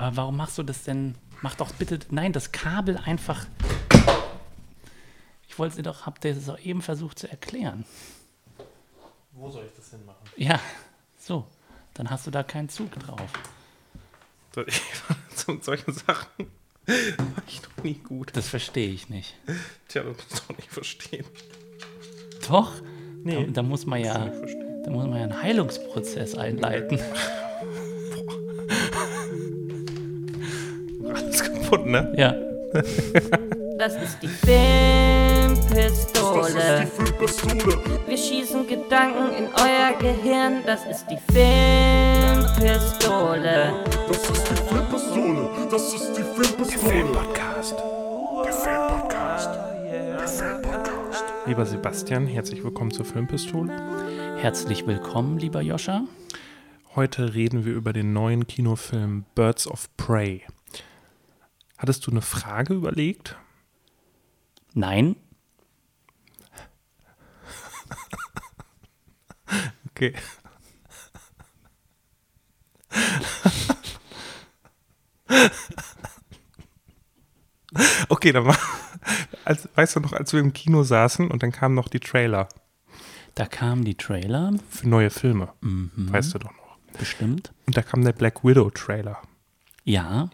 Aber warum machst du das denn? Mach doch bitte, nein, das Kabel einfach. Ich wollte sie doch, habt ihr das auch eben versucht zu erklären. Wo soll ich das hinmachen? Ja, so. Dann hast du da keinen Zug drauf. Zu solchen Sachen war ich noch nie gut. Das verstehe ich nicht. Tja, das musst du doch nicht verstehen. Doch? Nee. Da, da muss man ja, da muss man ja einen Heilungsprozess einleiten. Kaputt, ne? Ja. Das ist die Filmpistole. Das ist die Filmpistole. Wir schießen Gedanken in euer Gehirn. Das ist die Filmpistole. Das ist die Filmpistole. Das ist die Filmpistole. Podcast. Der Filmpodcast. Der Filmpodcast. Lieber Sebastian, herzlich willkommen zur Filmpistole. Herzlich willkommen, lieber Joscha. Heute reden wir über den neuen Kinofilm Birds of Prey. Hattest du eine Frage überlegt? Nein, Okay. Okay, dann war, als, weißt du noch, als wir im Kino saßen und dann kamen noch die Trailer da kamen die Trailer, für neue Filme, Mhm. weißt du doch noch. bestimmt. Und da kam der Black Widow Trailer. Ja,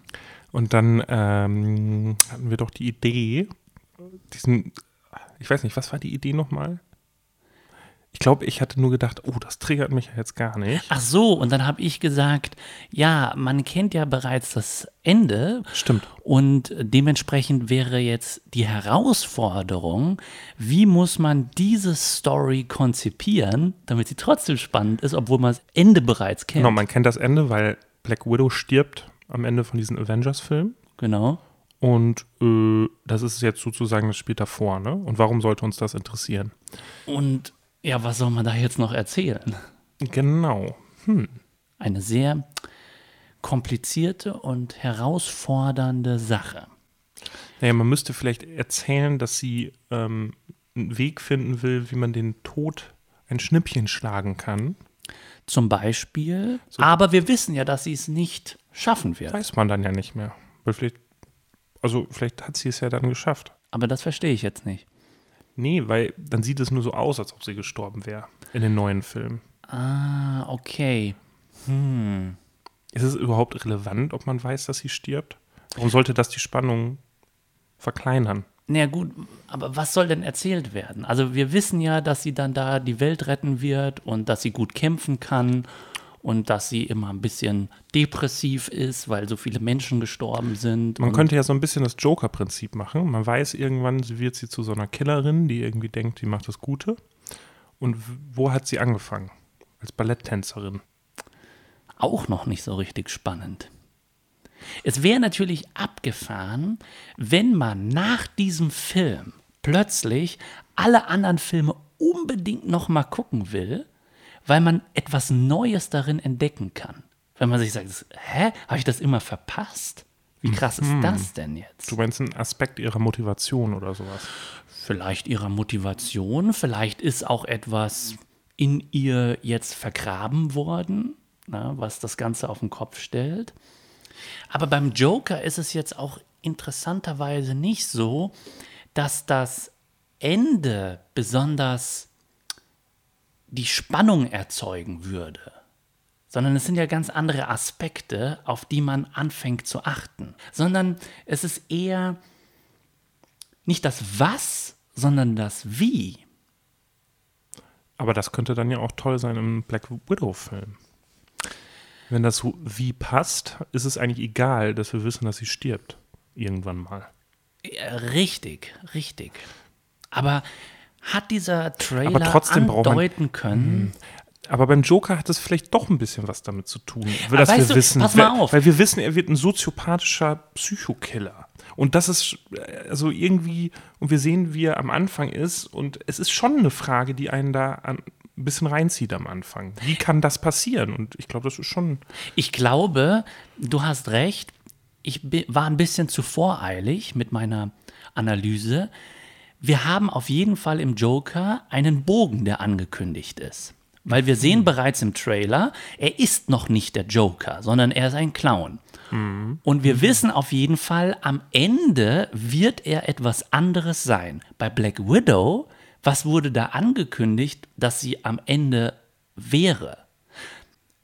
Und dann ähm, hatten wir doch die Idee, diesen, ich weiß nicht, was war die Idee nochmal? Ich glaube, ich hatte nur gedacht, oh, das triggert mich ja jetzt gar nicht. Ach so, und dann habe ich gesagt, ja, man kennt ja bereits das Ende Stimmt. und dementsprechend wäre jetzt die Herausforderung, wie muss man diese Story konzipieren, damit sie trotzdem spannend ist, obwohl man das Ende bereits kennt. Genau, man kennt das Ende, weil Black Widow stirbt am Ende von diesem Avengers-Film. Genau. Und äh, das ist jetzt sozusagen das Spiel davor, ne? Und warum sollte uns das interessieren? Und ja, was soll man da jetzt noch erzählen? Genau. Eine sehr komplizierte und herausfordernde Sache. Naja, man müsste vielleicht erzählen, dass sie ähm, einen Weg finden will, wie man den Tod ein Schnippchen schlagen kann. Zum Beispiel. Aber wir wissen ja, dass sie es nicht schaffen wird. Weiß man dann ja nicht mehr. Weil vielleicht, also vielleicht hat sie es ja dann geschafft. Aber das verstehe ich jetzt nicht. Nee, weil dann sieht es nur so aus, als ob sie gestorben wäre in den neuen Filmen. Ah, okay. Ist es überhaupt relevant, ob man weiß, dass sie stirbt? Warum sollte das die Spannung verkleinern? Na ja, gut, aber was soll denn erzählt werden? Also wir wissen ja, dass sie dann da die Welt retten wird und dass sie gut kämpfen kann und dass sie immer ein bisschen depressiv ist, weil so viele Menschen gestorben sind. Man könnte ja so ein bisschen das Joker-Prinzip machen. Man weiß irgendwann, sie wird sie zu so einer Killerin, die irgendwie denkt, sie macht das Gute. Und wo hat sie angefangen? Als Balletttänzerin. auch noch nicht so richtig spannend. Es wäre natürlich abgefahren, wenn man nach diesem Film plötzlich alle anderen Filme unbedingt noch mal gucken will, weil man etwas Neues darin entdecken kann. Wenn man sich sagt, hä, habe ich das immer verpasst? Wie krass ist das denn jetzt? Du meinst einen Aspekt ihrer Motivation oder sowas? vielleicht ihrer Motivation, vielleicht ist auch etwas in ihr jetzt vergraben worden, na, was das Ganze auf den Kopf stellt. Aber beim Joker ist es jetzt auch interessanterweise nicht so, dass das Ende besonders die Spannung erzeugen würde, sondern es sind ja ganz andere Aspekte, auf die man anfängt zu achten, sondern es ist eher nicht das Was, sondern das Wie. Aber das könnte dann ja auch toll sein im Black Widow-Film. Wenn das so wie passt, ist es eigentlich egal, dass wir wissen, dass sie stirbt. Irgendwann mal. Ja, richtig, richtig. Aber hat dieser Trailer Aber trotzdem braucht man- Mhm. andeuten können, Aber beim Joker hat es vielleicht doch ein bisschen was damit zu tun, dass wir du, wissen, pass mal weil- auf. weil wir wissen, er wird ein soziopathischer Psychokiller. Und das ist also irgendwie, und wir sehen, wie er am Anfang ist, und es ist schon eine Frage, die einen da an, ein bisschen reinzieht am Anfang. Wie kann das passieren? Und ich glaube, das ist schon. Ich glaube, du hast recht. Ich war ein bisschen zu voreilig mit meiner Analyse. Wir haben auf jeden Fall im Joker einen Bogen, der angekündigt ist. Weil wir sehen bereits im Trailer, er ist noch nicht der Joker, sondern er ist ein Clown. Und wir wissen auf jeden Fall, am Ende wird er etwas anderes sein. Bei Black Widow, was wurde da angekündigt, dass sie am Ende wäre?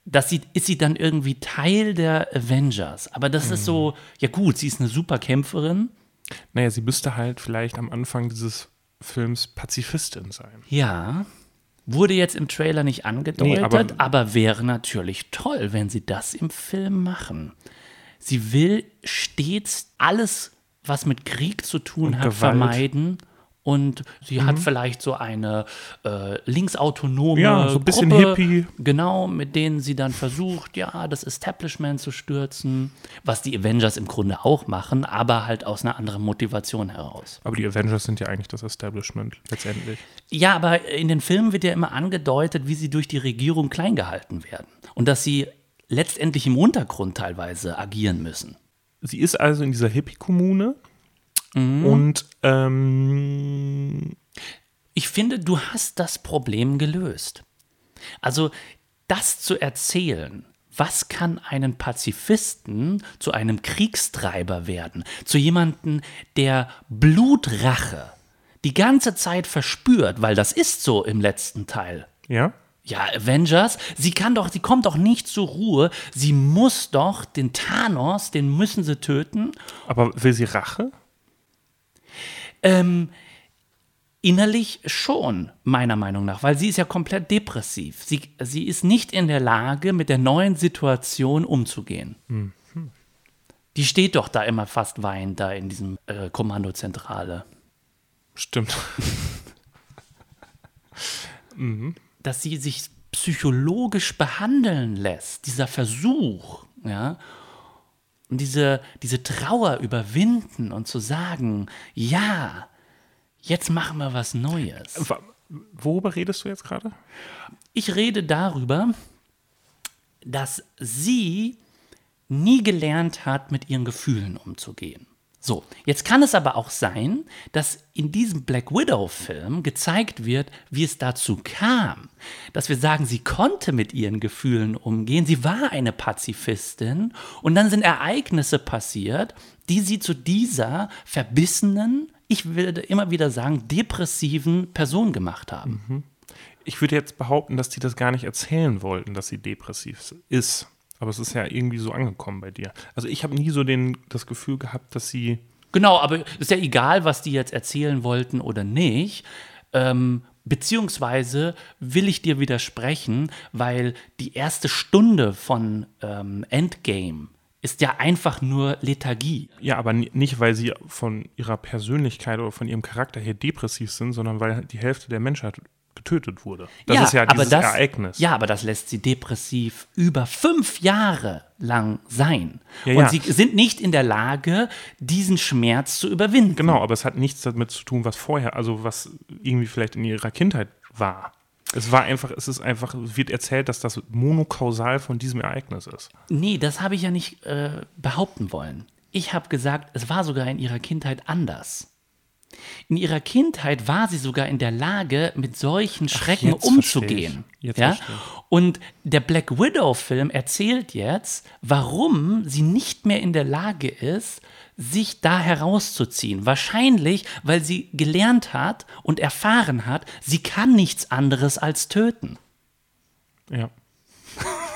Dass sie, ist sie dann irgendwie Teil der Avengers. Aber das ist so, ja gut, sie ist eine super Kämpferin. Naja, sie müsste halt vielleicht am Anfang dieses Films Pazifistin sein. Ja, wurde jetzt im Trailer nicht angedeutet, aber- aber, wäre natürlich toll, wenn sie das im Film machen. Sie will stets alles, was mit Krieg zu tun hat, Gewalt. vermeiden. Und sie hat vielleicht so eine äh, linksautonome Ja, so ein bisschen Gruppe, Hippie. Genau, mit denen sie dann versucht, ja, das Establishment zu stürzen, was die Avengers im Grunde auch machen, aber halt aus einer anderen Motivation heraus. Aber die Avengers sind ja eigentlich das Establishment letztendlich. Ja, aber in den Filmen wird ja immer angedeutet, wie sie durch die Regierung klein gehalten werden. Und dass sie letztendlich im Untergrund teilweise agieren müssen. Sie ist also in dieser Hippie-Kommune und ähm, Ich finde, du hast das Problem gelöst. Also das zu erzählen, was kann einen Pazifisten zu einem Kriegstreiber werden, zu jemandem, der Blutrache die ganze Zeit verspürt, weil das ist so im letzten Teil. ja, Ja, Avengers, sie kann doch, sie kommt doch nicht zur Ruhe. Sie muss doch den Thanos, den müssen sie töten. aber will sie Rache? Ähm, innerlich schon, meiner Meinung nach, weil sie ist ja komplett depressiv. Sie, sie ist nicht in der Lage, mit der neuen Situation umzugehen. Die steht doch da immer fast weinend da in diesem äh, Kommandozentrale. Stimmt. dass sie sich psychologisch behandeln lässt, dieser Versuch, ja, und diese, diese Trauer überwinden und zu sagen, ja, jetzt machen wir was Neues. Worüber redest du jetzt gerade? Ich rede darüber, dass sie nie gelernt hat, mit ihren Gefühlen umzugehen. So, jetzt kann es aber auch sein, dass in diesem Black Widow-Film gezeigt wird, wie es dazu kam. Dass wir sagen, sie konnte mit ihren Gefühlen umgehen, sie war eine Pazifistin und dann sind Ereignisse passiert, die sie zu dieser verbissenen, ich würde immer wieder sagen, depressiven Person gemacht haben. Ich würde jetzt behaupten, dass die das gar nicht erzählen wollten, dass sie depressiv ist. Aber es ist ja irgendwie so angekommen bei dir. Also ich habe nie so den, das Gefühl gehabt, dass sie. Genau, aber ist ja egal, was die jetzt erzählen wollten oder nicht. Ähm, beziehungsweise will ich dir widersprechen, weil die erste Stunde von ähm, Endgame ist ja einfach nur Lethargie. Ja, aber ni- nicht, weil sie von ihrer Persönlichkeit oder von ihrem Charakter her depressiv sind, sondern weil die Hälfte der Menschheit getötet wurde. Das ist ja dieses Ereignis. Ja, aber das lässt sie depressiv über fünf Jahre lang sein. Ja, Und ja. sie sind nicht in der Lage, diesen Schmerz zu überwinden. Genau, aber es hat nichts damit zu tun, was vorher, also was irgendwie vielleicht in ihrer Kindheit war. Es war einfach, es ist einfach, es wird erzählt, dass das monokausal von diesem Ereignis ist. Nee, das habe ich ja nicht äh, behaupten wollen. Ich habe gesagt, es war sogar in ihrer Kindheit anders. In ihrer Kindheit war sie sogar in der Lage, mit solchen Schrecken verstehe umzugehen. ja? Und der Black Widow-Film erzählt jetzt, warum sie nicht mehr in der Lage ist, sich da herauszuziehen. Wahrscheinlich, weil sie gelernt hat und erfahren hat, sie kann nichts anderes als töten. Ja.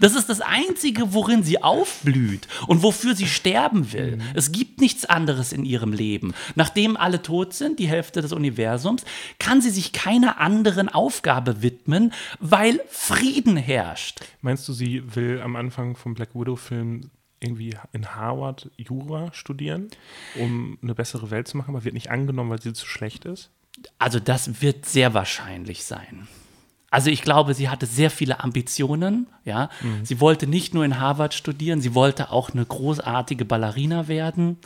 Das ist das Einzige, worin sie aufblüht und wofür sie sterben will. Es gibt nichts anderes in ihrem Leben. Nachdem alle tot sind, die Hälfte des Universums, kann sie sich keiner anderen Aufgabe widmen, weil Frieden herrscht. Meinst du, sie will am Anfang vom Black Widow-Film irgendwie in Harvard Jura studieren, um eine bessere Welt zu machen, aber wird nicht angenommen, weil sie zu schlecht ist? Also das wird sehr wahrscheinlich sein. Also ich glaube, sie hatte sehr viele Ambitionen. Ja, sie wollte nicht nur in Harvard studieren, sie wollte auch eine großartige Ballerina werden.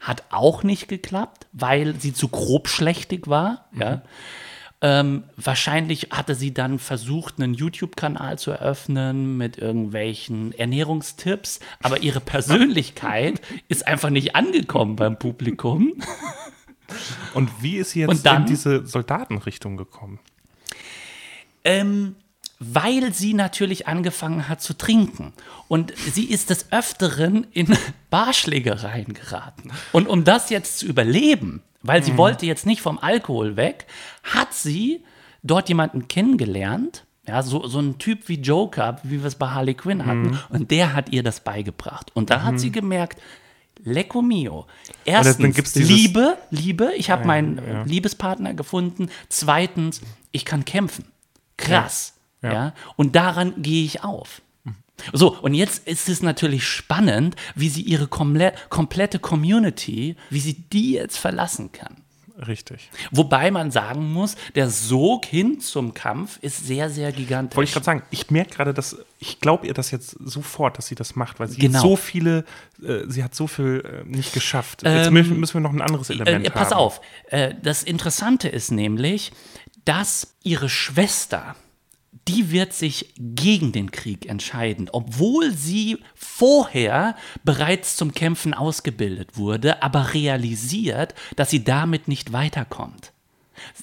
Hat auch nicht geklappt, weil sie zu grobschlächtig war. Ja. Ähm, wahrscheinlich hatte sie dann versucht, einen YouTube-Kanal zu eröffnen mit irgendwelchen Ernährungstipps, aber ihre Persönlichkeit ist einfach nicht angekommen beim Publikum. Und wie ist sie jetzt dann? in diese Soldatenrichtung gekommen? Ähm, weil sie natürlich angefangen hat zu trinken. Und sie ist des Öfteren in Barschlägereien geraten. Und um das jetzt zu überleben, weil sie wollte jetzt nicht vom Alkohol weg, hat sie dort jemanden kennengelernt, ja, so, so ein Typ wie Joker, wie wir es bei Harley Quinn hatten, und der hat ihr das beigebracht. Und da hat sie gemerkt, Lecco mio. Erstens, Liebe, Liebe, ich habe meinen ja. Liebespartner gefunden. Zweitens, ich kann kämpfen. Krass. Ja. Ja. Und daran gehe ich auf. So, und jetzt ist es natürlich spannend, wie sie ihre komple komplette Community, wie sie die jetzt verlassen kann. Richtig. Wobei man sagen muss, der Sog hin zum Kampf ist sehr, sehr gigantisch. Wollte ich gerade sagen, ich merke gerade, dass ich glaube ihr das jetzt sofort, dass sie das macht, weil sie Genau. so viele, äh, sie hat so viel äh, nicht geschafft. Jetzt Ähm, müssen müssen wir noch ein anderes Element Äh, pass haben. auf, äh, das Interessante ist nämlich, dass ihre Schwester, die wird sich gegen den Krieg entscheiden, obwohl sie vorher bereits zum Kämpfen ausgebildet wurde, aber realisiert, dass sie damit nicht weiterkommt.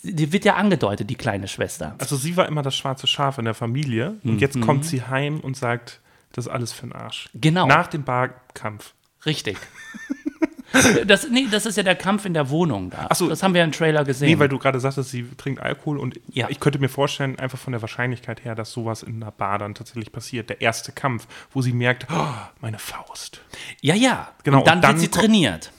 Die wird ja angedeutet, die kleine Schwester. Also sie war immer das schwarze Schaf in der Familie und jetzt kommt sie heim und sagt, das ist alles für den Arsch. Mhm. Genau. Nach dem Barkampf. Richtig. Das, nee, das ist ja der Kampf in der Wohnung da. Ach so. Das haben wir im Trailer gesehen. Nee, weil du gerade sagtest, sie trinkt Alkohol und Ja. ich könnte mir vorstellen, einfach von der Wahrscheinlichkeit her, dass sowas in einer Bar dann tatsächlich passiert. Der erste Kampf, wo sie merkt, oh, meine Faust. ja, ja. Genau, Und dann, und dann wird sie trainiert.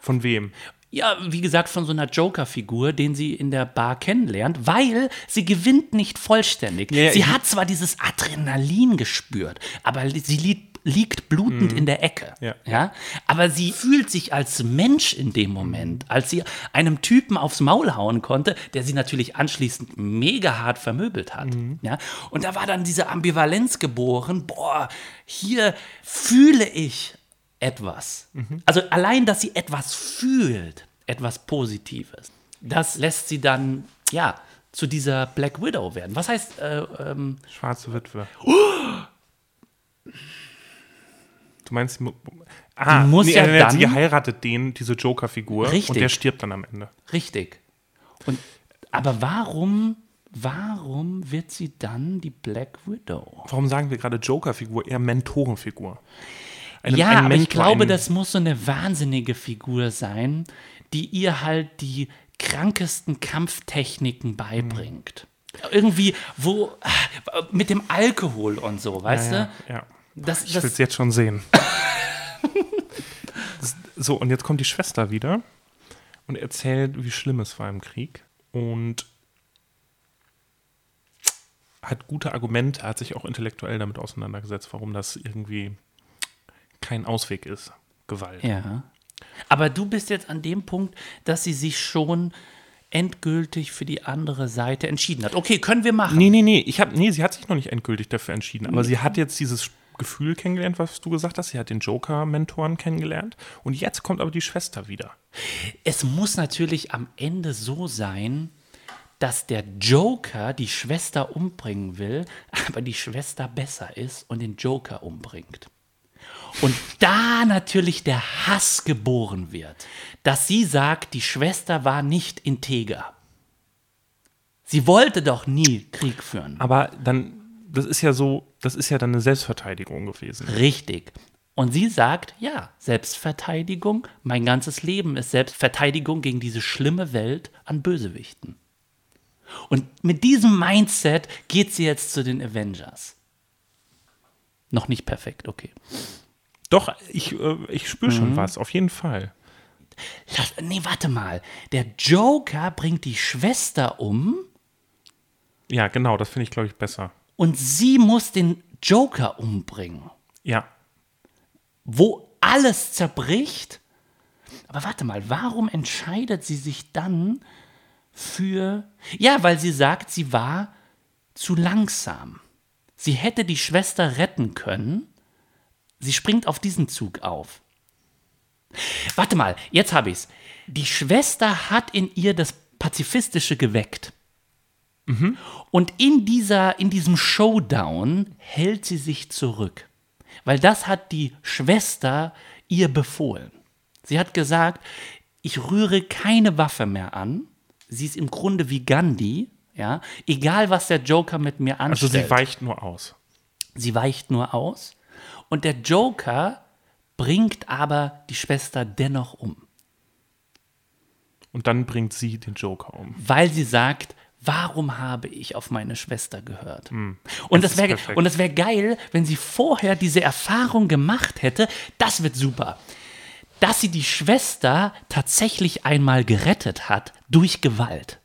Von wem? Ja, wie gesagt, von so einer Joker-Figur, den sie in der Bar kennenlernt, weil sie gewinnt nicht vollständig. Ja, ja, sie hat zwar dieses Adrenalin gespürt, aber sie liegt, liegt blutend in der Ecke. Mhm. Ja. Aber sie fühlt sich als Mensch in dem Moment, als sie einem Typen aufs Maul hauen konnte, der sie natürlich anschließend mega hart vermöbelt hat. Mhm. Ja? Und da war dann diese Ambivalenz geboren, boah, hier fühle ich etwas. Mhm. Also allein, dass sie etwas fühlt, etwas Positives, das lässt sie dann, ja, zu dieser Black Widow werden. Was heißt, äh, ähm, Schwarze Witwe. Du meinst, ah, Die muss ja äh, dann- sie heiratet den, diese Joker-Figur, Richtig. und der stirbt dann am Ende. richtig. Und, aber warum, warum wird sie dann die Black Widow? Warum sagen wir gerade Joker-Figur, eher Mentorenfigur? Eine- ja, ein aber ich glaube, das muss so eine wahnsinnige Figur sein, die ihr halt die krankesten Kampftechniken beibringt. Irgendwie, wo, ah, mit dem Alkohol und so, weißt ja, du? ja. Das, Ich will es jetzt schon sehen. das, so, und jetzt kommt die Schwester wieder und erzählt, wie schlimm es war im Krieg. Und hat gute Argumente, hat sich auch intellektuell damit auseinandergesetzt, warum das irgendwie kein Ausweg ist. Gewalt. ja. Aber du bist jetzt an dem Punkt, dass sie sich schon endgültig für die andere Seite entschieden hat. Okay, können wir machen. Nee, nee, nee, ich hab, nee, sie hat sich noch nicht endgültig dafür entschieden, aber sie hat jetzt dieses Gefühl kennengelernt, was du gesagt hast. Sie hat den Joker-Mentoren kennengelernt und jetzt kommt aber die Schwester wieder. Es muss natürlich am Ende so sein, dass der Joker die Schwester umbringen will, aber die Schwester besser ist und den Joker umbringt. Und da natürlich der Hass geboren wird, dass sie sagt, die Schwester war nicht integer. Sie wollte doch nie Krieg führen. Aber dann, das ist ja so, das ist ja dann eine Selbstverteidigung gewesen. Richtig. Und sie sagt, ja, Selbstverteidigung, mein ganzes Leben ist Selbstverteidigung gegen diese schlimme Welt an Bösewichten. Und mit diesem Mindset geht sie jetzt zu den Avengers. Noch nicht perfekt, okay. Doch, ich, äh, ich spüre Mhm. schon was, auf jeden Fall. Lass, nee, warte mal. Der Joker bringt die Schwester um Ja, genau, das finde ich, glaube ich, besser. Und sie muss den Joker umbringen. Ja. wo alles zerbricht. Aber warte mal, warum entscheidet sie sich dann für. Ja, weil sie sagt, sie war zu langsam. Sie hätte die Schwester retten können. Sie springt auf diesen Zug auf. Warte mal, jetzt habe ich's. Die Schwester hat in ihr das Pazifistische geweckt. Und in, dieser, in diesem Showdown hält sie sich zurück. Weil das hat die Schwester ihr befohlen. Sie hat gesagt, ich rühre keine Waffe mehr an. Sie ist im Grunde wie Gandhi, Ja, egal was der Joker mit mir Also anstellt. sie weicht nur aus. Sie weicht nur aus. Und der Joker bringt aber die Schwester dennoch um, Und dann bringt sie den Joker um. weil sie sagt, warum habe ich auf meine Schwester gehört? Und das wäre perfekt. und das wäre geil, wenn sie vorher diese Erfahrung gemacht hätte. Das wird super. Dass sie die Schwester tatsächlich einmal gerettet hat durch Gewalt.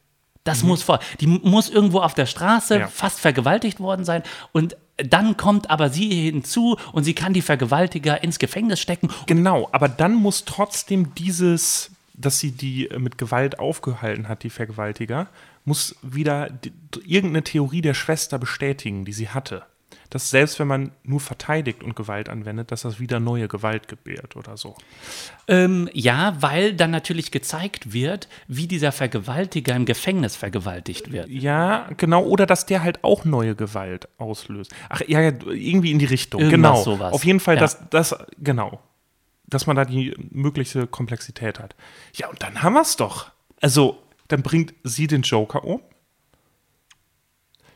Das muss vor. Die muss irgendwo auf der Straße Mhm. Ja. fast vergewaltigt worden sein und dann kommt aber sie hinzu und sie kann die Vergewaltiger ins Gefängnis stecken. Genau, aber dann muss trotzdem dieses, dass sie die äh, mit Gewalt aufgehalten hat, die Vergewaltiger, muss wieder die, irgendeine Theorie der Schwester bestätigen, die sie hatte. Dass selbst wenn man nur verteidigt und Gewalt anwendet, dass das wieder neue Gewalt gebärt oder so. Ähm, ja, weil dann natürlich gezeigt wird, wie dieser Vergewaltiger im Gefängnis vergewaltigt wird. Ja, genau, oder dass der halt auch neue Gewalt auslöst. Ach ja, irgendwie in die Richtung. Irgendwas genau. sowas. Auf jeden Fall, Ja. dass das, genau. Dass man da die mögliche Komplexität hat. Ja, und dann haben wir es doch. Also, dann bringt sie den Joker um.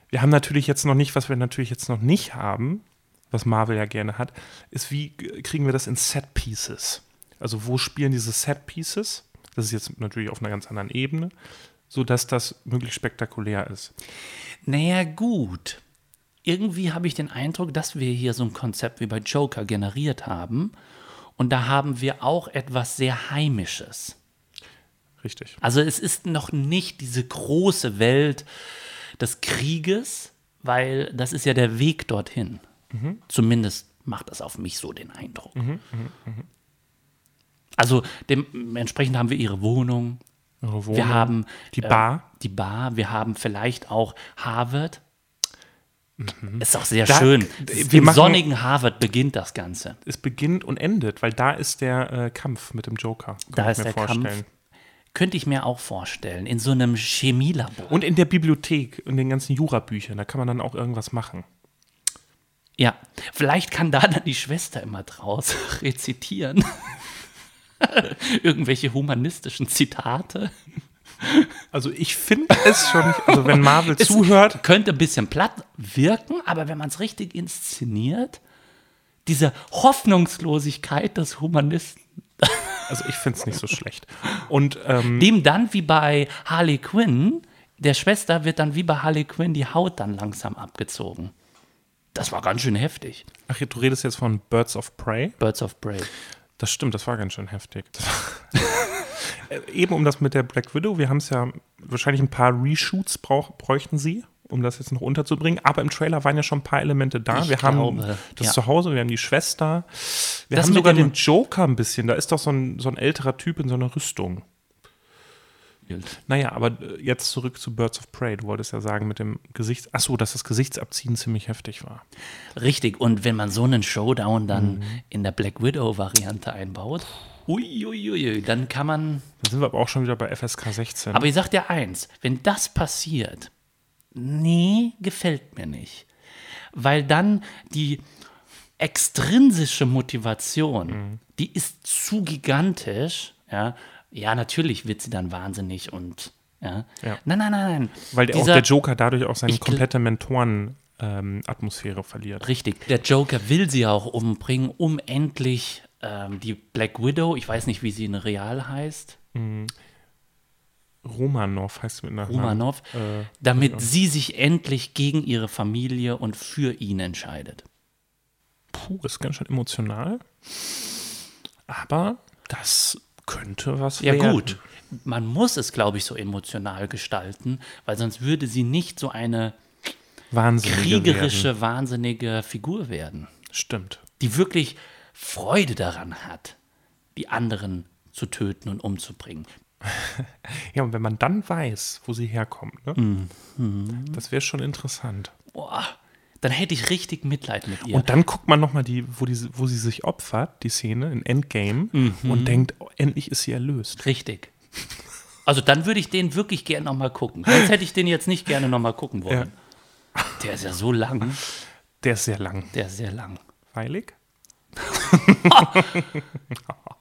Wir haben natürlich jetzt noch nicht, was wir natürlich jetzt noch nicht haben, was Marvel ja gerne hat, ist, wie kriegen wir das in Set Pieces? Also, wo spielen diese Set Pieces? Das ist jetzt natürlich auf einer ganz anderen Ebene, sodass das möglichst spektakulär ist. Naja, gut. Irgendwie habe ich den Eindruck, dass wir hier so ein Konzept wie bei Joker generiert haben. Und da haben wir auch etwas sehr Heimisches. Richtig. Also es ist noch nicht diese große Welt des Krieges, weil das ist ja der Weg dorthin. Zumindest macht das auf mich so den Eindruck. Also dementsprechend haben wir ihre Wohnung, Ihre Wohnung, wir haben die äh, Bar. die Bar, wir haben vielleicht auch Harvard. Ist auch sehr Da- schön. wir Im machen- sonnigen Harvard beginnt das Ganze. es beginnt und endet, weil da ist der äh, Kampf mit dem Joker. Kann Da ich ist mir der vorstellen. Kampf. Könnte ich mir auch vorstellen. In so einem Chemielabor. Und in der Bibliothek, in den ganzen Jurabüchern, da kann man dann auch irgendwas machen. Ja, vielleicht kann da dann die Schwester immer draus rezitieren. Irgendwelche humanistischen Zitate. Also ich finde es schon, also wenn Marvel Es zuhört, Könnte ein bisschen platt wirken, aber wenn man es richtig inszeniert, diese Hoffnungslosigkeit des Humanisten, also ich finde es nicht so schlecht. Und ähm, dem dann wie bei Harley Quinn, der Schwester wird dann wie bei Harley Quinn die Haut dann langsam abgezogen. Das war ganz schön heftig. ach, du redest jetzt von Birds of Prey. Birds of Prey. Das stimmt, das war ganz schön heftig. Äh, Eben um das mit der Black Widow, wir haben es ja, wahrscheinlich ein paar Reshoots brauch, bräuchten sie, um das jetzt noch unterzubringen. Aber im Trailer waren ja schon ein paar Elemente da. Ich wir haben glaube, das ja. Zuhause, wir haben die Schwester. Wir Das haben sogar den Joker ein bisschen. Da ist doch so ein, so ein älterer Typ in so einer Rüstung. Naja, aber äh, jetzt zurück zu Birds of Prey. Du wolltest ja sagen, mit dem Gesichts. Achso, dass das Gesichtsabziehen ziemlich heftig war. Richtig, und wenn man so einen Showdown dann Mhm. in der Black Widow-Variante einbaut, uiuiui, dann kann man. Da sind wir aber auch schon wieder bei FSK 16. Aber ich sag dir eins: Wenn das passiert, nee, gefällt mir nicht. Weil dann die extrinsische Motivation, Mhm. die ist zu gigantisch, ja. Ja, natürlich wird sie dann wahnsinnig und. Ja. Ja. Nein, nein, nein, nein. Weil der, auch Dieser- der Joker dadurch auch seine Ich gl- komplette Mentoren-Atmosphäre verliert. Richtig. Der Joker will sie auch umbringen, um endlich ähm, die Black Widow, ich weiß nicht, wie sie in real heißt, Romanov heißt sie mit Nachnamen. Romanov, Äh, damit sie sich endlich gegen ihre Familie und für ihn entscheidet. puh, ist ganz schön emotional. Aber das könnte was Ja werden. gut, man muss es, glaube ich, so emotional gestalten, weil sonst würde sie nicht so eine Wahnsinnige kriegerische, Werden. wahnsinnige Figur werden, Stimmt. die wirklich Freude daran hat, die anderen zu töten und umzubringen. Ja, und wenn man dann weiß, wo sie herkommt, ne? das wäre schon interessant. Boah, dann hätte ich richtig Mitleid mit ihr. Und dann guckt man nochmal, die, wo, die, wo sie sich opfert, die Szene in Endgame, Mhm. und denkt, oh, endlich ist sie erlöst. Richtig. Also dann würde ich den wirklich gerne nochmal gucken. Sonst hätte ich den jetzt nicht gerne nochmal gucken wollen. Der ist ja so lang. Der ist sehr Der ist sehr lang. langweilig.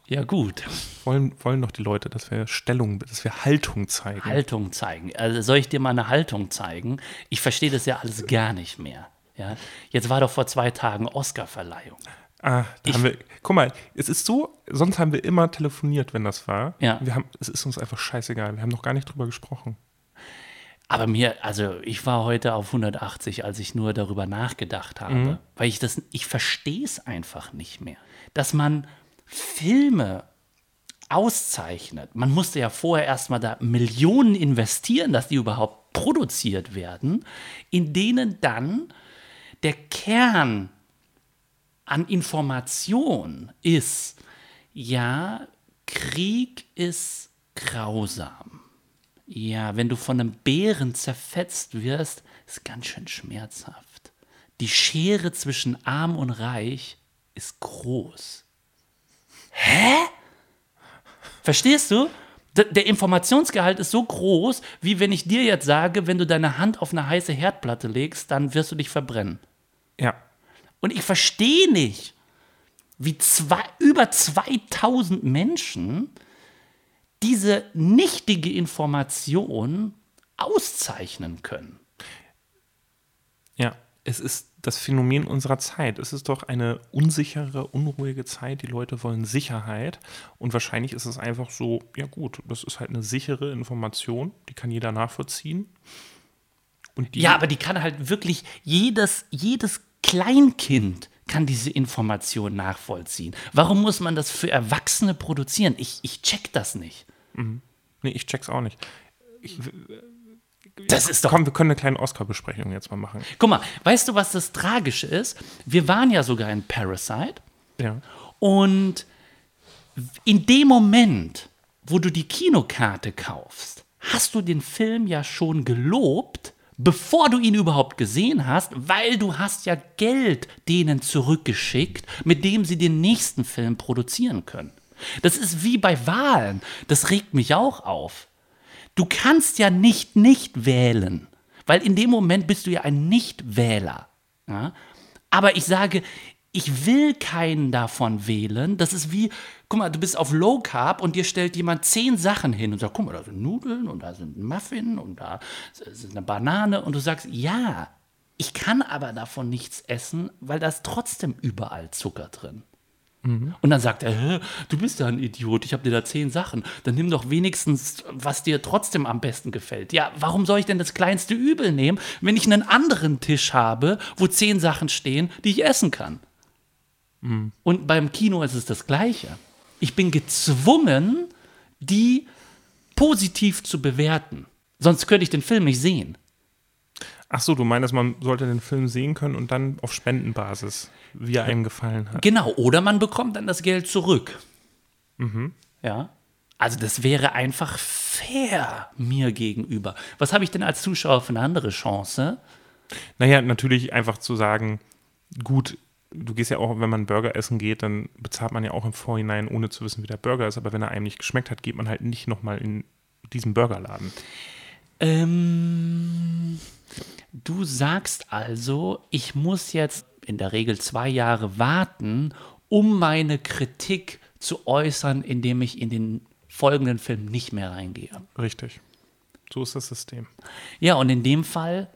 Ja, gut. Wollen, wollen doch die Leute, dass wir Stellung, dass wir Haltung zeigen. Haltung zeigen. Also soll ich dir mal eine Haltung zeigen? Ich verstehe das ja alles gar nicht mehr. Ja? Jetzt war doch vor zwei Tagen Oscar-Verleihung. Ah, da haben wir, guck mal, es ist so, sonst haben wir immer telefoniert, wenn das war. Ja. Wir haben, es ist uns einfach scheißegal. Wir haben noch gar nicht drüber gesprochen. Aber mir, also ich war heute auf 180, als ich nur darüber nachgedacht habe, weil ich das, ich verstehe es einfach nicht mehr, dass man Filme auszeichnet. Man musste ja vorher erstmal da Millionen investieren, dass die überhaupt produziert werden, in denen dann der Kern an Information ist, ja, Krieg ist grausam. Ja, wenn du von einem Bären zerfetzt wirst, ist ganz schön schmerzhaft. Die Schere zwischen arm und reich ist groß. Hä? Verstehst du? Der Informationsgehalt ist so groß, wie wenn ich dir jetzt sage, wenn du deine Hand auf eine heiße Herdplatte legst, dann wirst du dich verbrennen. Ja. Und ich verstehe nicht, wie zwei, über 2000 Menschen diese nichtige Information auszeichnen können. Ja, es ist das Phänomen unserer Zeit. Es ist doch eine unsichere, unruhige Zeit. Die Leute wollen Sicherheit. Und wahrscheinlich ist es einfach so, ja gut, das ist halt eine sichere Information, die kann jeder nachvollziehen. Ja, aber die kann halt wirklich jedes, jedes Kleinkind kann diese Information nachvollziehen. Warum muss man das für Erwachsene produzieren? Ich, ich check das nicht. Nee, ich check's auch nicht. Das ist doch Komm, wir können eine kleine Oscar-Besprechung jetzt mal machen. Guck mal, weißt du, was das Tragische ist? Wir waren ja sogar in Parasite Ja. und in dem Moment, wo du die Kinokarte kaufst, hast du den Film ja schon gelobt, bevor du ihn überhaupt gesehen hast, weil du hast ja Geld denen zurückgeschickt, mit dem sie den nächsten Film produzieren können. Das ist wie bei Wahlen. Das regt mich auch auf. Du kannst ja nicht nicht wählen, weil in dem Moment bist du ja ein Nichtwähler. Ja? Aber ich sage, ich will keinen davon wählen. Das ist wie, guck mal, du bist auf Low Carb und dir stellt jemand zehn Sachen hin und sagt, guck mal, da sind Nudeln und da sind Muffin und da ist eine Banane und du sagst, ja, ich kann aber davon nichts essen, weil da ist trotzdem überall Zucker drin. Und dann sagt er, du bist ja ein Idiot, ich habe dir da zehn Sachen. Dann nimm doch wenigstens, was dir trotzdem am besten gefällt. Ja, warum soll ich denn das kleinste Übel nehmen, wenn ich einen anderen Tisch habe, wo zehn Sachen stehen, die ich essen kann? Und beim Kino ist es das Gleiche. Ich bin gezwungen, die positiv zu bewerten. Sonst könnte ich den Film nicht sehen. Ach so, du meinst, man sollte den Film sehen können und dann auf Spendenbasis, wie er einem gefallen hat. Genau, oder man bekommt dann das Geld zurück. Ja. Also das wäre einfach fair mir gegenüber. Was habe ich denn als Zuschauer für eine andere Chance? Naja, natürlich einfach zu sagen, gut, du gehst ja auch, wenn man Burger essen geht, dann bezahlt man ja auch im Vorhinein, ohne zu wissen, wie der Burger ist. Aber wenn er einem nicht geschmeckt hat, geht man halt nicht nochmal in diesen Burgerladen. Ähm, du sagst also, ich muss jetzt in der Regel zwei Jahre warten, um meine Kritik zu äußern, indem ich in den folgenden Film nicht mehr reingehe. Richtig. So ist das System. Ja, und in dem Fall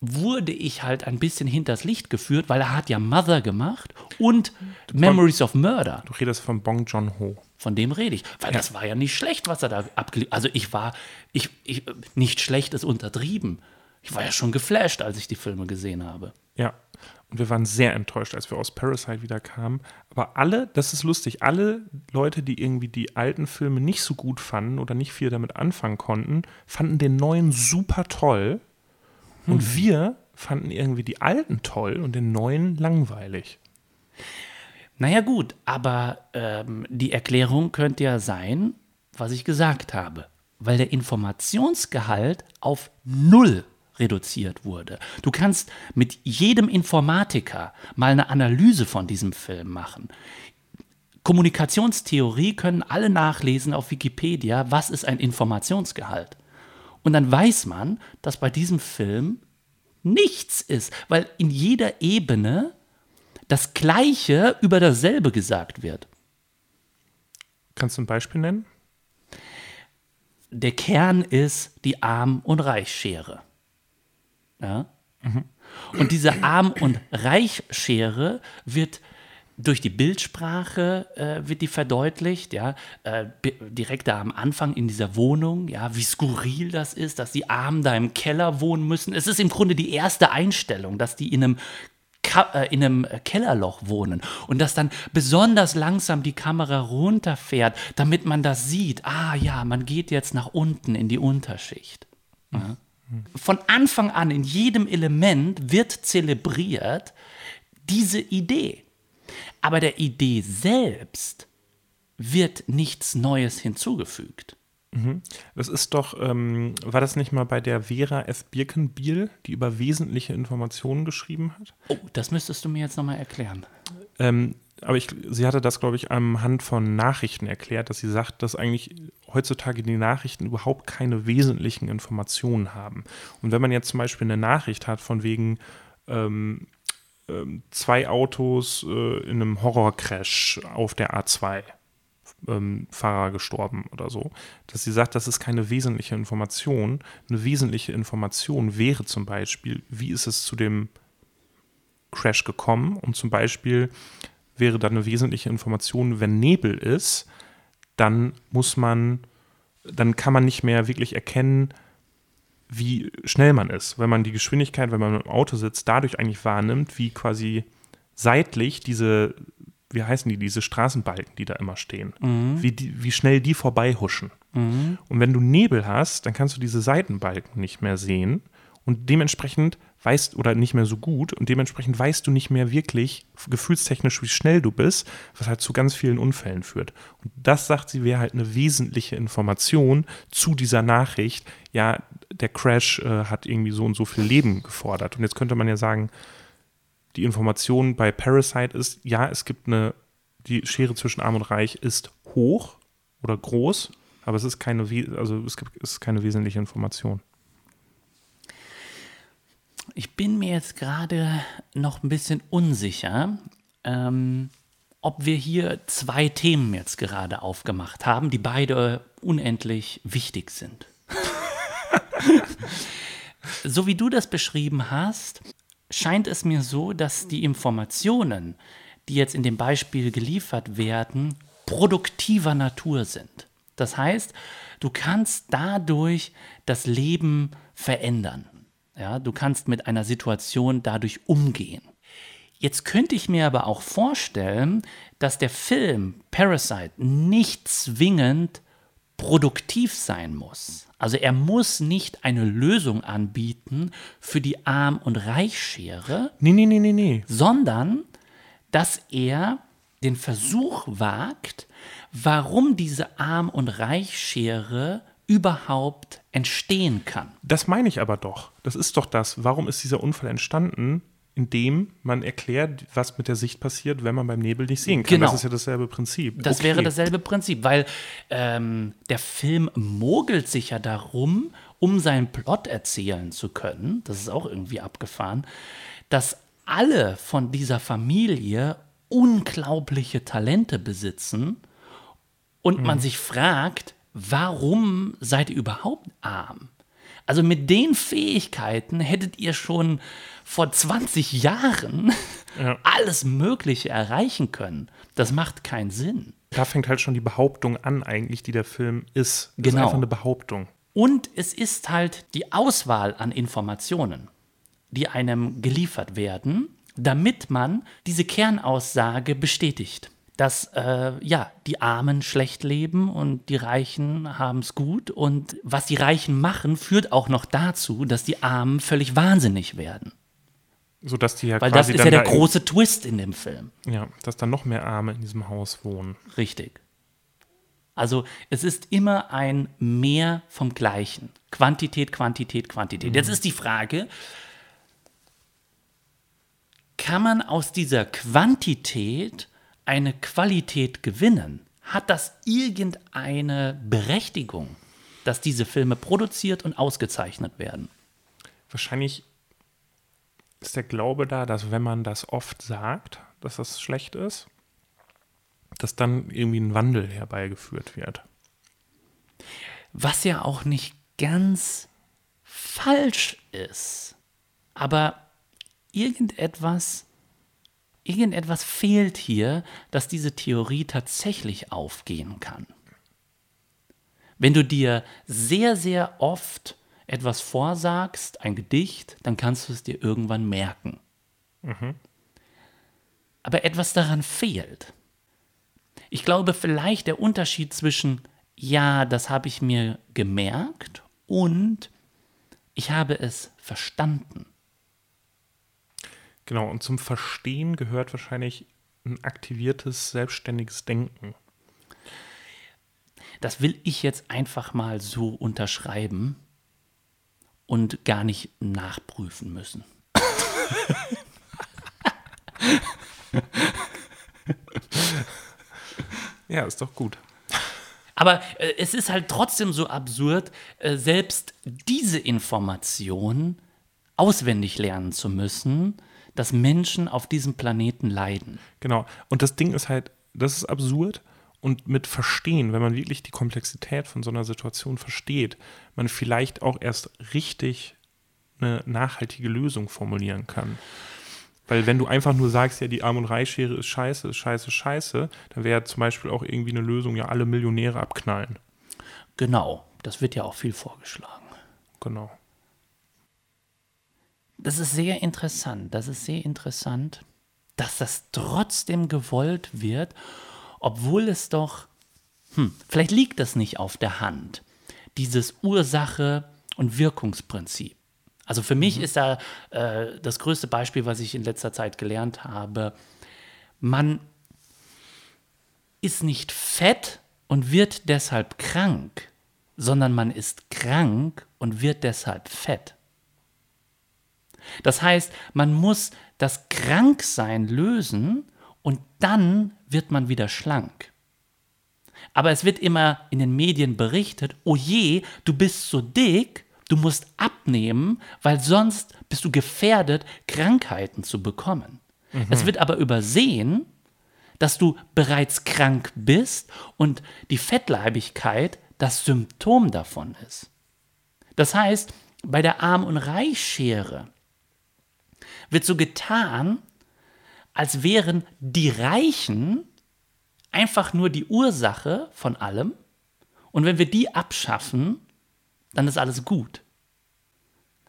wurde ich halt ein bisschen hinters Licht geführt, weil er hat ja Mother gemacht und Memories of Murder. Du redest von Bong Joon-ho. Von dem rede ich. Weil das war ja nicht schlecht, was er da abgeliefert Also ich war, ich, ich, nicht schlecht ist untertrieben. Ich war ja schon geflasht, als ich die Filme gesehen habe. Ja. Und wir waren sehr enttäuscht, als wir aus Parasite wieder kamen. Aber alle, das ist lustig, alle Leute, die irgendwie die alten Filme nicht so gut fanden oder nicht viel damit anfangen konnten, fanden den neuen super toll. Und wir fanden irgendwie die alten toll und den neuen langweilig. Naja gut, aber ähm, die Erklärung könnte ja sein, was ich gesagt habe. Weil der Informationsgehalt auf null reduziert wurde. Du kannst mit jedem Informatiker mal eine Analyse von diesem Film machen. Kommunikationstheorie können alle nachlesen auf Wikipedia, was ist ein Informationsgehalt. Und dann weiß man, dass bei diesem Film nichts ist, weil in jeder Ebene das Gleiche über dasselbe gesagt wird. Kannst du ein Beispiel nennen? Der Kern ist die Arm- und Reichschere. Ja? Und diese Arm- und Reichschere wird durch die Bildsprache äh, wird die verdeutlicht, ja, äh, direkt da am Anfang in dieser Wohnung, ja, wie skurril das ist, dass die Armen da im Keller wohnen müssen. Es ist im Grunde die erste Einstellung, dass die in einem Ka äh, in einem Kellerloch wohnen und dass dann besonders langsam die Kamera runterfährt, damit man das sieht. Ah ja, man geht jetzt nach unten in die Unterschicht. Ja. Von Anfang an in jedem Element wird zelebriert diese Idee. Aber der Idee selbst wird nichts Neues hinzugefügt. Das ist doch, ähm, war das nicht mal bei der Vera F. Birkenbiel, die über wesentliche Informationen geschrieben hat? Oh, das müsstest du mir jetzt nochmal erklären. Ähm, aber ich, sie hatte das, glaube ich, anhand von Nachrichten erklärt, dass sie sagt, dass eigentlich heutzutage die Nachrichten überhaupt keine wesentlichen Informationen haben. Und wenn man jetzt zum Beispiel eine Nachricht hat von wegen ähm, ähm, zwei Autos äh, in einem Horrorcrash auf der A2, ähm, Fahrer gestorben oder so, dass sie sagt, das ist keine wesentliche Information. Eine wesentliche Information wäre zum Beispiel, wie ist es zu dem Crash gekommen und zum Beispiel wäre dann eine wesentliche Information, wenn Nebel ist, dann muss man, dann kann man nicht mehr wirklich erkennen, wie schnell man ist, wenn man die Geschwindigkeit, wenn man im Auto sitzt, dadurch eigentlich wahrnimmt, wie quasi seitlich diese, wie heißen die, diese Straßenbalken, die da immer stehen, wie, die, wie schnell die vorbeihuschen. Und wenn du Nebel hast, dann kannst du diese Seitenbalken nicht mehr sehen. Und dementsprechend weißt oder nicht mehr so gut und dementsprechend weißt du nicht mehr wirklich gefühlstechnisch, wie schnell du bist, was halt zu ganz vielen Unfällen führt. Und das sagt sie, wäre halt eine wesentliche Information zu dieser Nachricht. Ja, der Crash äh, hat irgendwie so und so viel Leben gefordert. Und jetzt könnte man ja sagen, die Information bei Parasite ist, ja, es gibt eine, die Schere zwischen Arm und Reich ist hoch oder groß, aber es ist keine, also es gibt, es ist keine wesentliche Information. Ich bin mir jetzt gerade noch ein bisschen unsicher, ähm, ob wir hier zwei Themen jetzt gerade aufgemacht haben, die beide unendlich wichtig sind. so wie du das beschrieben hast, scheint es mir so, dass die Informationen, die jetzt in dem Beispiel geliefert werden, produktiver Natur sind. Das heißt, du kannst dadurch das Leben verändern. Ja, du kannst mit einer Situation dadurch umgehen. Jetzt könnte ich mir aber auch vorstellen, dass der Film Parasite nicht zwingend produktiv sein muss. Also er muss nicht eine Lösung anbieten für die Arm- und Reichschere, Nee, nee, nee, nee, nee. sondern dass er den Versuch wagt, warum diese Arm- und Reichschere überhaupt entstehen kann. Das meine ich aber doch. Das ist doch das. Warum ist dieser Unfall entstanden? Indem man erklärt, was mit der Sicht passiert, wenn man beim Nebel nicht sehen kann. Genau. Das ist ja dasselbe Prinzip. Das Okay. wäre dasselbe Prinzip, weil ähm, der Film mogelt sich ja darum, um seinen Plot erzählen zu können, das ist auch irgendwie abgefahren, dass alle von dieser Familie unglaubliche Talente besitzen und man sich fragt, warum seid ihr überhaupt arm? Also mit den Fähigkeiten hättet ihr schon vor 20 Jahren alles Mögliche erreichen können. Das macht keinen Sinn. Da fängt halt schon die Behauptung an, eigentlich, die der Film ist. Das Genau. ist einfach eine Behauptung. Und es ist halt die Auswahl an Informationen, die einem geliefert werden, damit man diese Kernaussage bestätigt. Dass äh, ja, die Armen schlecht leben und die Reichen haben es gut. Und was die Reichen machen, führt auch noch dazu, dass die Armen völlig wahnsinnig werden. Sodass die ja Weil das ist dann ja der große Twist in dem Film. Ja, dass dann noch mehr Arme in diesem Haus wohnen. Richtig. Also es ist immer ein Mehr vom Gleichen. Quantität, Quantität, Quantität. Jetzt ist die Frage, kann man aus dieser Quantität eine Qualität gewinnen? Hat das irgendeine Berechtigung, dass diese Filme produziert und ausgezeichnet werden? Wahrscheinlich ist der Glaube da, dass wenn man das oft sagt, dass das schlecht ist, dass dann irgendwie ein Wandel herbeigeführt wird. Was ja auch nicht ganz falsch ist. Aber irgendetwas, irgendetwas fehlt hier, dass diese Theorie tatsächlich aufgehen kann. Wenn du dir sehr, sehr oft etwas vorsagst, ein Gedicht, dann kannst du es dir irgendwann merken. Aber etwas daran fehlt. Ich glaube, vielleicht der Unterschied zwischen, ja, das habe ich mir gemerkt und ich habe es verstanden. Genau, und zum Verstehen gehört wahrscheinlich ein aktiviertes, selbstständiges Denken. Das will ich jetzt einfach mal so unterschreiben und gar nicht nachprüfen müssen. Ja, ist doch gut. Aber äh, es ist halt trotzdem so absurd, äh, selbst diese Information auswendig lernen zu müssen, dass Menschen auf diesem Planeten leiden. Genau. Und das Ding ist halt, das ist absurd. Und mit Verstehen, wenn man wirklich die Komplexität von so einer Situation versteht, man vielleicht auch erst richtig eine nachhaltige Lösung formulieren kann. Weil wenn du einfach nur sagst, ja, die Arm- und Reichschere ist scheiße, ist scheiße, scheiße, dann wäre zum Beispiel auch irgendwie eine Lösung, ja, alle Millionäre abknallen. Genau, das wird ja auch viel vorgeschlagen. Genau. Das ist sehr interessant. Das ist sehr interessant, dass das trotzdem gewollt wird, obwohl es doch, hm, vielleicht liegt das nicht auf der Hand, dieses Ursache- und Wirkungsprinzip. Also für mich ist da äh, das größte Beispiel, was ich in letzter Zeit gelernt habe, man ist nicht fett und wird deshalb krank, sondern man ist krank und wird deshalb fett. Das heißt, man muss das Kranksein lösen und dann wird man wieder schlank. Aber es wird immer in den Medien berichtet, oh je, du bist so dick, du musst abnehmen, weil sonst bist du gefährdet, Krankheiten zu bekommen. Es wird aber übersehen, dass du bereits krank bist und die Fettleibigkeit das Symptom davon ist. Das heißt, bei der Arm- und Reichschere wird so getan, als wären die Reichen einfach nur die Ursache von allem. Und wenn wir die abschaffen, dann ist alles gut.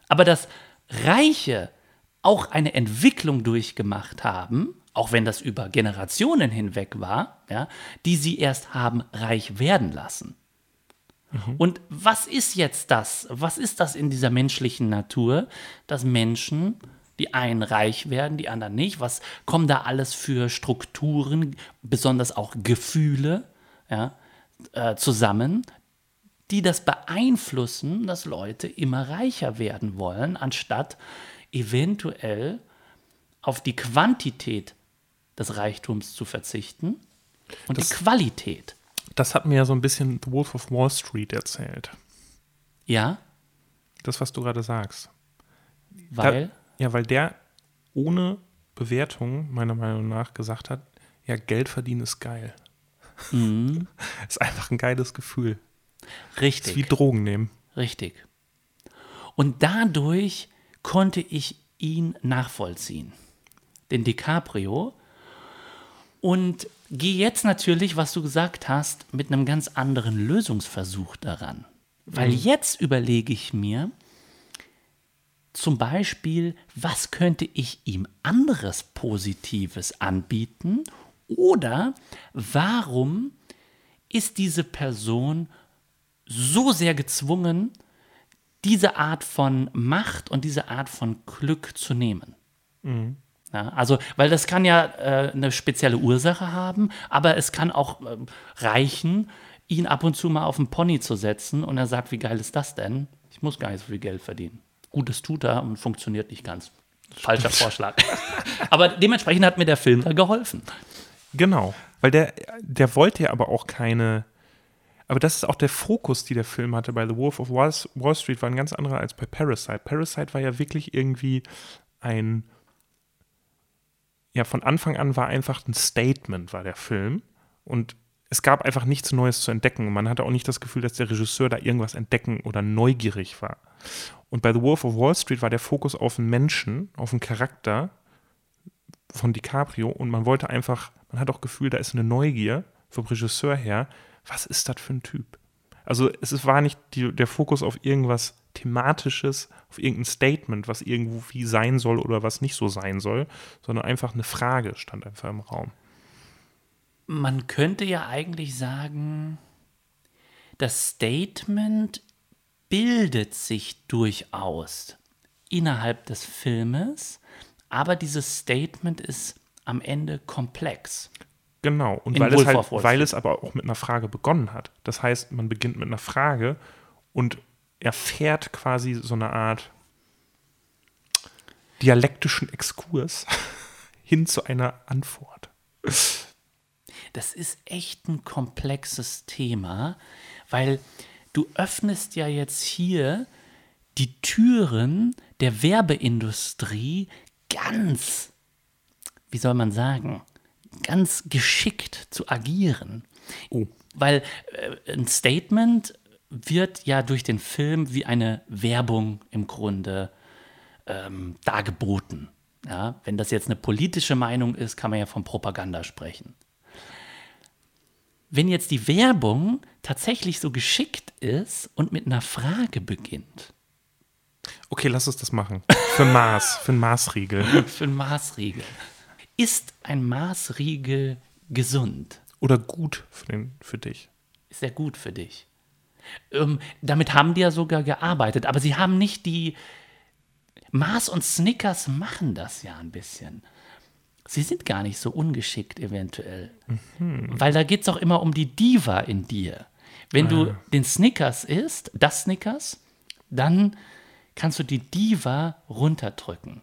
Aber dass Reiche auch eine Entwicklung durchgemacht haben, auch wenn das über Generationen hinweg war, ja, die sie erst haben reich werden lassen. Und was ist jetzt das? Was ist das in dieser menschlichen Natur, dass Menschen, die einen reich werden, die anderen nicht? Was kommen da alles für Strukturen, besonders auch Gefühle ja, äh, zusammen, die das beeinflussen, dass Leute immer reicher werden wollen, anstatt eventuell auf die Quantität des Reichtums zu verzichten und Das- die Qualität. Das hat mir ja so ein bisschen The Wolf of Wall Street erzählt. Ja, Das, was du gerade sagst. weil. Da, ja, weil der ohne Bewertung, meiner Meinung nach, gesagt hat, ja, Geld verdienen ist geil. ist einfach ein geiles Gefühl. Richtig. Ist wie Drogen nehmen. Richtig. Und dadurch konnte ich ihn nachvollziehen, den DiCaprio. Und gehe jetzt natürlich, was du gesagt hast, mit einem ganz anderen Lösungsversuch daran. Weil jetzt überlege ich mir zum Beispiel, was könnte ich ihm anderes Positives anbieten? Oder warum ist diese Person so sehr gezwungen, diese Art von Macht und diese Art von Glück zu nehmen. Ja, also, weil das kann ja äh, eine spezielle Ursache haben, aber es kann auch ähm, reichen, ihn ab und zu mal auf den Pony zu setzen und er sagt, wie geil ist das denn? Ich muss gar nicht so viel Geld verdienen. Gut, das tut er und funktioniert nicht ganz. Falscher Vorschlag. aber dementsprechend hat mir der Film da geholfen. Genau. Weil der, der wollte ja aber auch keine. Aber das ist auch der Fokus, die der Film hatte bei The Wolf of Wall, Wall Street, war ein ganz anderer als bei Parasite. Parasite war ja wirklich irgendwie ein ja, von Anfang an war einfach ein Statement, war der Film. Und es gab einfach nichts Neues zu entdecken. Man hatte auch nicht das Gefühl, dass der Regisseur da irgendwas entdecken oder neugierig war. Und bei The Wolf of Wall Street war der Fokus auf einen Menschen, auf einen Charakter von DiCaprio und man wollte einfach, man hat auch Gefühl, da ist eine Neugier vom Regisseur her. Was ist das für ein Typ? Also es war nicht die, der Fokus auf irgendwas Thematisches, auf irgendein Statement, was irgendwie sein soll oder was nicht so sein soll, sondern einfach eine Frage stand einfach im Raum. Man könnte ja eigentlich sagen, das Statement bildet sich durchaus innerhalb des Filmes, aber dieses Statement ist am Ende komplex. Genau, und weil es, halt, weil es aber auch mit einer Frage begonnen hat. Das heißt, man beginnt mit einer Frage und erfährt quasi so eine Art dialektischen Exkurs hin zu einer Antwort. Das ist echt ein komplexes Thema, weil du öffnest ja jetzt hier die Türen der Werbeindustrie ganz, wie soll man sagen, ganz geschickt zu agieren. Oh. Weil äh, ein Statement wird ja durch den Film wie eine Werbung im Grunde ähm, dargeboten. Ja, wenn das jetzt eine politische Meinung ist, kann man ja von Propaganda sprechen. Wenn jetzt die Werbung tatsächlich so geschickt ist und mit einer Frage beginnt, Okay, lass uns das machen. Für Maß, für einen Maßriegel. für einen Maßriegel, ist ein Maßriegel gesund? Oder gut für, den, für dich. Ist er gut für dich? Ähm, damit haben die ja sogar gearbeitet, aber sie haben nicht die. Mars und Snickers machen das ja ein bisschen. Sie sind gar nicht so ungeschickt eventuell. Weil da geht es auch immer um die Diva in dir. Wenn du den Snickers isst, das Snickers, dann kannst du die Diva runterdrücken.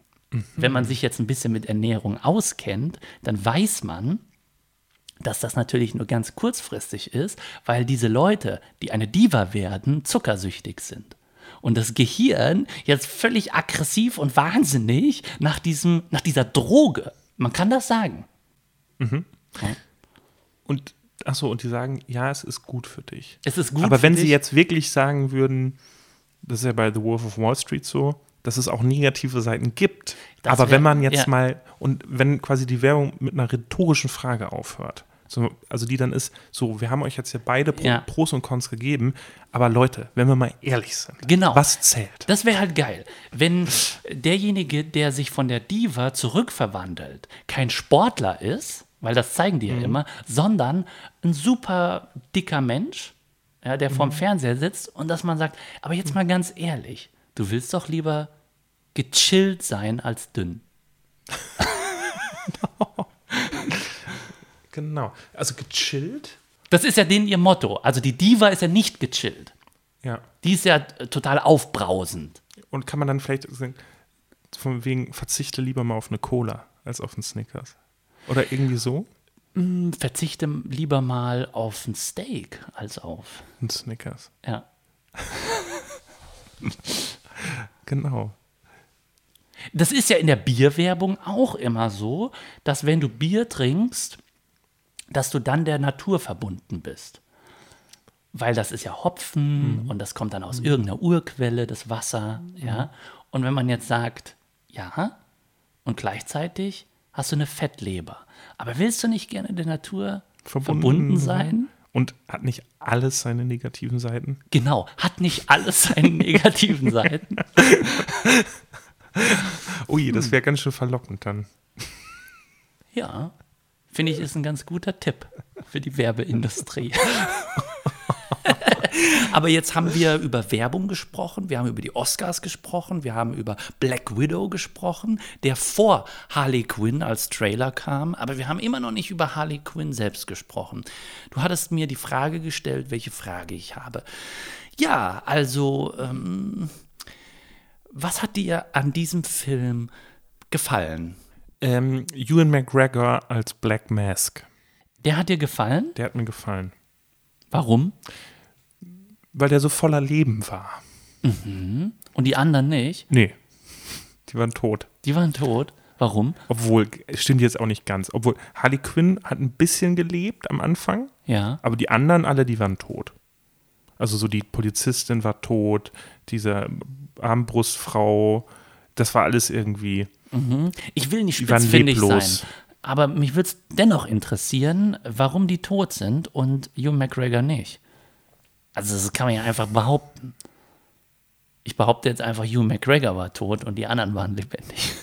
Wenn man sich jetzt ein bisschen mit Ernährung auskennt, dann weiß man, dass das natürlich nur ganz kurzfristig ist, weil diese Leute, die eine Diva werden, zuckersüchtig sind. Und das Gehirn jetzt völlig aggressiv und wahnsinnig nach, diesem, nach dieser Droge. Man kann das sagen. Und achso, und die sagen, ja, es ist gut für dich. Es ist gut Aber wenn dich. sie jetzt wirklich sagen würden, das ist ja bei The Wolf of Wall Street so, dass es auch negative Seiten gibt. Das Aber wär- wenn man jetzt ja. mal, und wenn quasi die Werbung mit einer rhetorischen Frage aufhört, so, also die dann ist, so, wir haben euch jetzt hier beide Pro, Ja. Pros und Cons gegeben, aber Leute, wenn wir mal ehrlich sind, Genau. was zählt? Das wäre halt geil. Wenn derjenige, der sich von der Diva zurückverwandelt, kein Sportler ist, weil das zeigen die ja immer, sondern ein super dicker Mensch, ja, der vorm Fernseher sitzt und dass man sagt, aber jetzt mal ganz ehrlich, du willst doch lieber gechillt sein als dünn. Genau. Also gechillt? Das ist ja denen ihr Motto. Also die Diva ist ja nicht gechillt. Ja. Die ist ja äh, total aufbrausend. Und kann man dann vielleicht sagen, von wegen, verzichte lieber mal auf eine Cola als auf einen Snickers. Oder irgendwie so? Verzichte lieber mal auf ein Steak als auf. Ein Snickers. Ja. Genau. Das ist ja in der Bierwerbung auch immer so, dass wenn du Bier trinkst, dass du dann der Natur verbunden bist. Weil das ist ja Hopfen und das kommt dann aus irgendeiner Urquelle, das Wasser, ja. Und wenn man jetzt sagt, ja, und gleichzeitig hast du eine Fettleber, aber willst du nicht gerne der Natur verbunden, sein? Und hat nicht alles seine negativen Seiten? Genau, hat nicht alles seine negativen Seiten. Ui, Hm. das wäre ganz schön verlockend dann. Ja, finde ich, ist ein ganz guter Tipp für die Werbeindustrie. Aber jetzt haben wir über Werbung gesprochen, wir haben über die Oscars gesprochen, wir haben über Black Widow gesprochen, der vor Harley Quinn als Trailer kam, aber wir haben immer noch nicht über Harley Quinn selbst gesprochen. Du hattest mir die Frage gestellt, welche Frage ich habe. Ja, also, ähm, was hat dir an diesem Film gefallen? Ähm, Ewan McGregor als Black Mask. Der hat dir gefallen? Der hat mir gefallen. Warum? Weil der so voller Leben war. Und die anderen nicht? Nee. Die waren tot. Die waren tot. Warum? Obwohl, stimmt jetzt auch nicht ganz. Obwohl, Harley Quinn hat ein bisschen gelebt am Anfang, Ja. aber die anderen alle, die waren tot. Also so die Polizistin war tot, diese Armbrustfrau, das war alles irgendwie. Ich will nicht spitzfindig sein, aber mich würde es dennoch interessieren, warum die tot sind und Hugh McGregor nicht. Also das kann man ja einfach behaupten. Ich behaupte jetzt einfach, Hugh McGregor war tot und die anderen waren lebendig.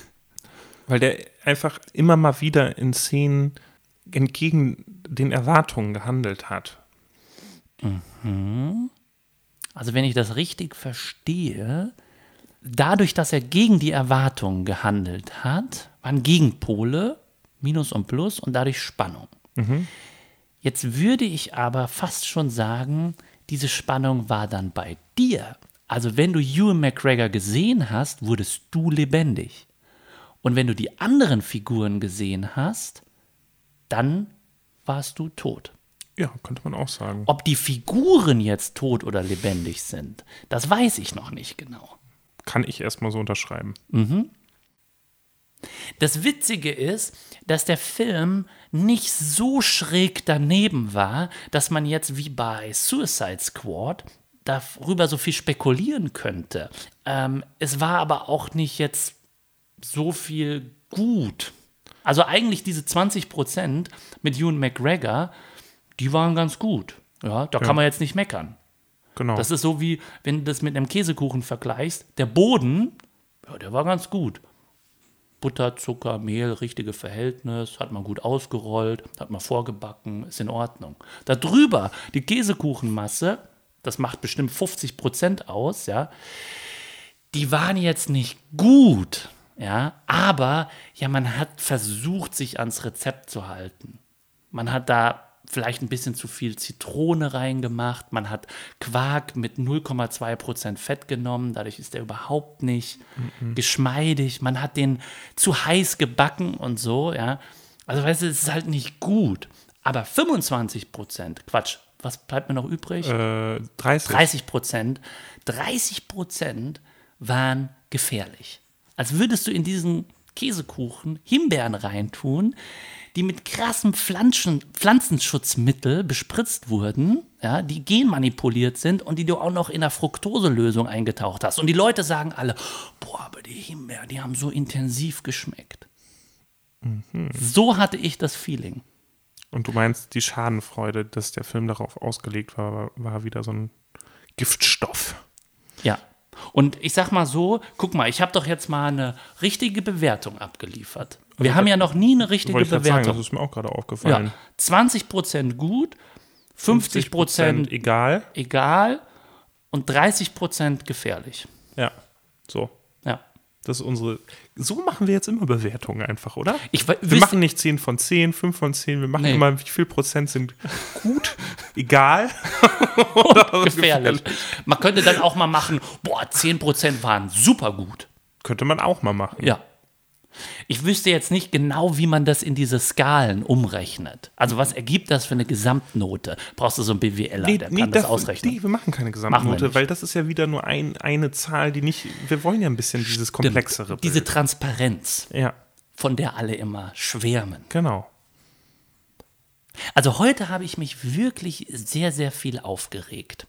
Weil der einfach immer mal wieder in Szenen entgegen den Erwartungen gehandelt hat. Also wenn ich das richtig verstehe, dadurch, dass er gegen die Erwartungen gehandelt hat, waren Gegenpole, Minus und Plus und dadurch Spannung. Jetzt würde ich aber fast schon sagen, diese Spannung war dann bei dir. Also wenn du Ewan McGregor gesehen hast, wurdest du lebendig. Und wenn du die anderen Figuren gesehen hast, dann warst du tot. Ja, könnte man auch sagen. Ob die Figuren jetzt tot oder lebendig sind, das weiß ich noch nicht genau. Kann ich erstmal so unterschreiben. Das Witzige ist, dass der Film nicht so schräg daneben war, dass man jetzt wie bei Suicide Squad darüber so viel spekulieren könnte. Ähm, es war aber auch nicht jetzt so viel gut. Also eigentlich diese 20 Prozent mit Ewan McGregor, die waren ganz gut. Ja, da kann man jetzt nicht meckern. Genau. Das ist so wie, wenn du das mit einem Käsekuchen vergleichst. Der Boden, ja, der war ganz gut. Butter, Zucker, Mehl, richtige Verhältnis, hat man gut ausgerollt, hat man vorgebacken, ist in Ordnung. Darüber die Käsekuchenmasse, das macht bestimmt 50 Prozent aus, ja, die waren jetzt nicht gut, ja, aber ja, man hat versucht, sich ans Rezept zu halten. Man hat da vielleicht ein bisschen zu viel Zitrone reingemacht. Man hat Quark mit 0,2% Fett genommen. Dadurch ist er überhaupt nicht geschmeidig. Man hat den zu heiß gebacken und so, ja. Also, weißt du, es ist halt nicht gut. Aber 25%, Quatsch, was bleibt mir noch übrig? äh, 30. 30 Prozent, 30 Prozent waren gefährlich. Als würdest du in diesen Käsekuchen Himbeeren reintun, die mit krassem Pflanzen, Pflanzenschutzmittel bespritzt wurden, ja, die genmanipuliert sind und die du auch noch in einer Fructoselösung eingetaucht hast. Und die Leute sagen alle, boah, aber die Himbeeren, die haben so intensiv geschmeckt. So hatte ich das Feeling. Und du meinst, die Schadenfreude, dass der Film darauf ausgelegt war, war, war wieder so ein Giftstoff. Ja. Und ich sag mal so, guck mal, ich habe doch jetzt mal eine richtige Bewertung abgeliefert. Wir haben ja noch nie eine richtige gerade sagen, Bewertung. das ist mir auch gerade aufgefallen. ja. 20% gut, 50%, egal. egal und 30% gefährlich. Ja, so. Ja. Das ist unsere. So machen wir jetzt immer Bewertungen einfach, oder? Ich wir wisst- machen nicht 10 von 10, 5 von 10. Wir machen Nee. immer, wie viel Prozent sind gut, egal. gefährlich. Man könnte dann auch mal machen, boah, 10% waren super gut. Könnte man auch mal machen. Ja. Ich wüsste jetzt nicht genau, wie man das in diese Skalen umrechnet. Also was ergibt das für eine Gesamtnote? Brauchst du so einen BWLer, der kann das darf- ausrechnen. nee, wir machen keine Gesamtnote, weil das ist ja wieder nur ein, eine Zahl, die nicht. Wir wollen ja ein bisschen dieses komplexere. Diese Bild. Transparenz, Ja, von der alle immer schwärmen. genau. Also heute habe ich mich wirklich sehr, sehr viel aufgeregt.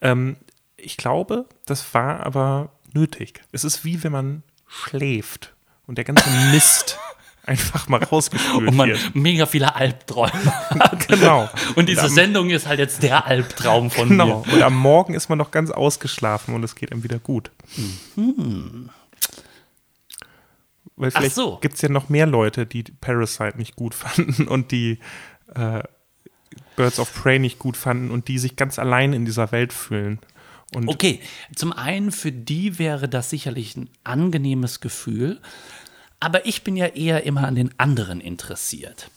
Ähm, ich glaube, das war aber nötig. Es ist wie wenn man schläft und der ganze Mist einfach mal rausgespült Und man wird. mega viele Albträume hat. Genau. Und diese am- Sendung ist halt jetzt der Albtraum von Genau. mir. Und am Morgen ist man noch ganz ausgeschlafen und es geht einem wieder gut. Weil vielleicht so. gibt es ja noch mehr Leute, die Parasite nicht gut fanden und die äh, Birds of Prey nicht gut fanden und die sich ganz allein in dieser Welt fühlen. Und Okay, zum einen für die wäre das sicherlich ein angenehmes Gefühl, aber ich bin ja eher immer an den anderen interessiert.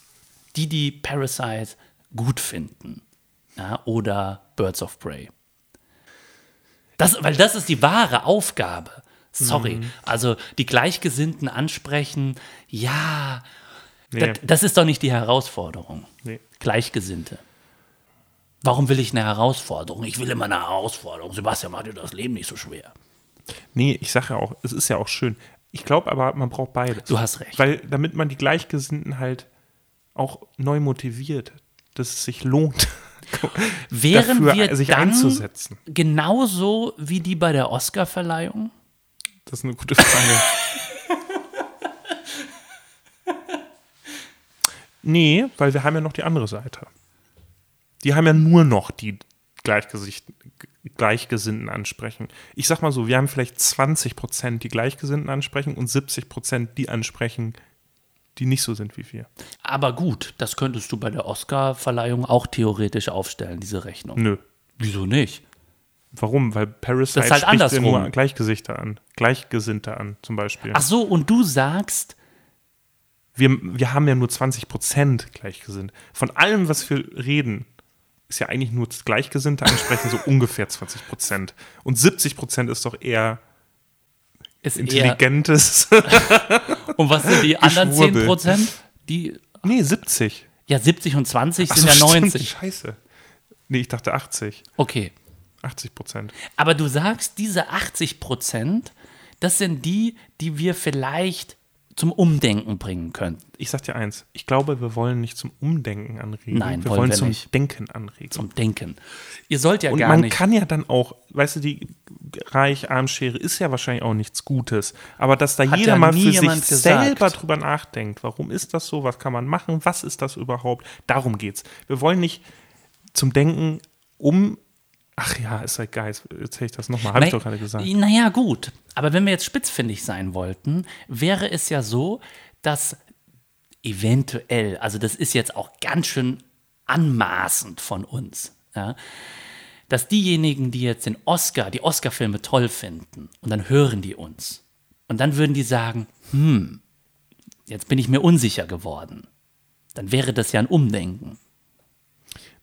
Die, die Parasite gut finden ja, oder Birds of Prey. Das, weil das ist die wahre Aufgabe. Sorry. Mhm. Also die Gleichgesinnten ansprechen, ja, Nee. das, das ist doch nicht die Herausforderung. Nee. Gleichgesinnte. Warum will ich eine Herausforderung? Ich will immer eine Herausforderung. Sebastian, mach dir das Leben nicht so schwer. Nee, ich sage ja auch, es ist ja auch schön. Ich glaube aber, man braucht beides. Du hast recht. Weil damit man die Gleichgesinnten halt auch neu motiviert, dass es sich lohnt, Wären dafür wir sich dann einzusetzen. genauso wie die bei der Oscarverleihung? Das ist eine gute Frage. nee, weil wir haben ja noch die andere Seite. Die haben ja nur noch die Gleichgesinnten ansprechen. Ich sag mal so, wir haben vielleicht 20 Prozent, die Gleichgesinnten ansprechen und 70 Prozent, die ansprechen, die nicht so sind wie wir. Aber gut, das könntest du bei der Oscarverleihung auch theoretisch aufstellen, diese Rechnung. Nö. Wieso nicht? Warum? Weil Parasite Das ist halt spricht ja andersrum. nur Gleichgesichter an. Gleichgesinnte an, zum Beispiel. Ach so, und du sagst, wir, wir haben ja nur 20 Prozent gleichgesinnt. Von allem, was wir reden, ist ja eigentlich nur Gleichgesinnte ansprechen, so ungefähr 20 Prozent. Und 70 Prozent ist doch eher ist intelligentes. und was sind die anderen Geschwurbel. 10 Prozent? Die, nee, 70. ja, 70 und 20 Ach sind so, ja stimmt, 90. Scheiße. Nee, ich dachte 80. Okay. 80 Prozent. Aber du sagst, diese 80 Prozent, das sind die, die wir vielleicht zum Umdenken bringen können. Ich sag dir eins, ich glaube, wir wollen nicht zum Umdenken anregen. Nein, wir wollen wollen wir zum nicht. Denken anregen. Zum Denken. Ihr sollt ja Und gar man nicht. kann ja dann auch, weißt du, die Reich-Arm-Schere ist ja wahrscheinlich auch nichts Gutes. Aber dass da Hat jeder ja mal für sich gesagt. selber drüber nachdenkt, warum ist das so, was kann man machen, was ist das überhaupt, darum geht's. Wir wollen nicht zum Denken um, ach ja, ist halt geil, jetzt erzähl ich das nochmal, habe ich doch gerade gesagt. Naja, gut. Aber wenn wir jetzt spitzfindig sein wollten, wäre es ja so, dass eventuell, also das ist jetzt auch ganz schön anmaßend von uns, ja, dass diejenigen, die jetzt den Oscar, die Oscar-Filme toll finden, und dann hören die uns, und dann würden die sagen, hm, jetzt bin ich mir unsicher geworden. Dann wäre das ja ein Umdenken.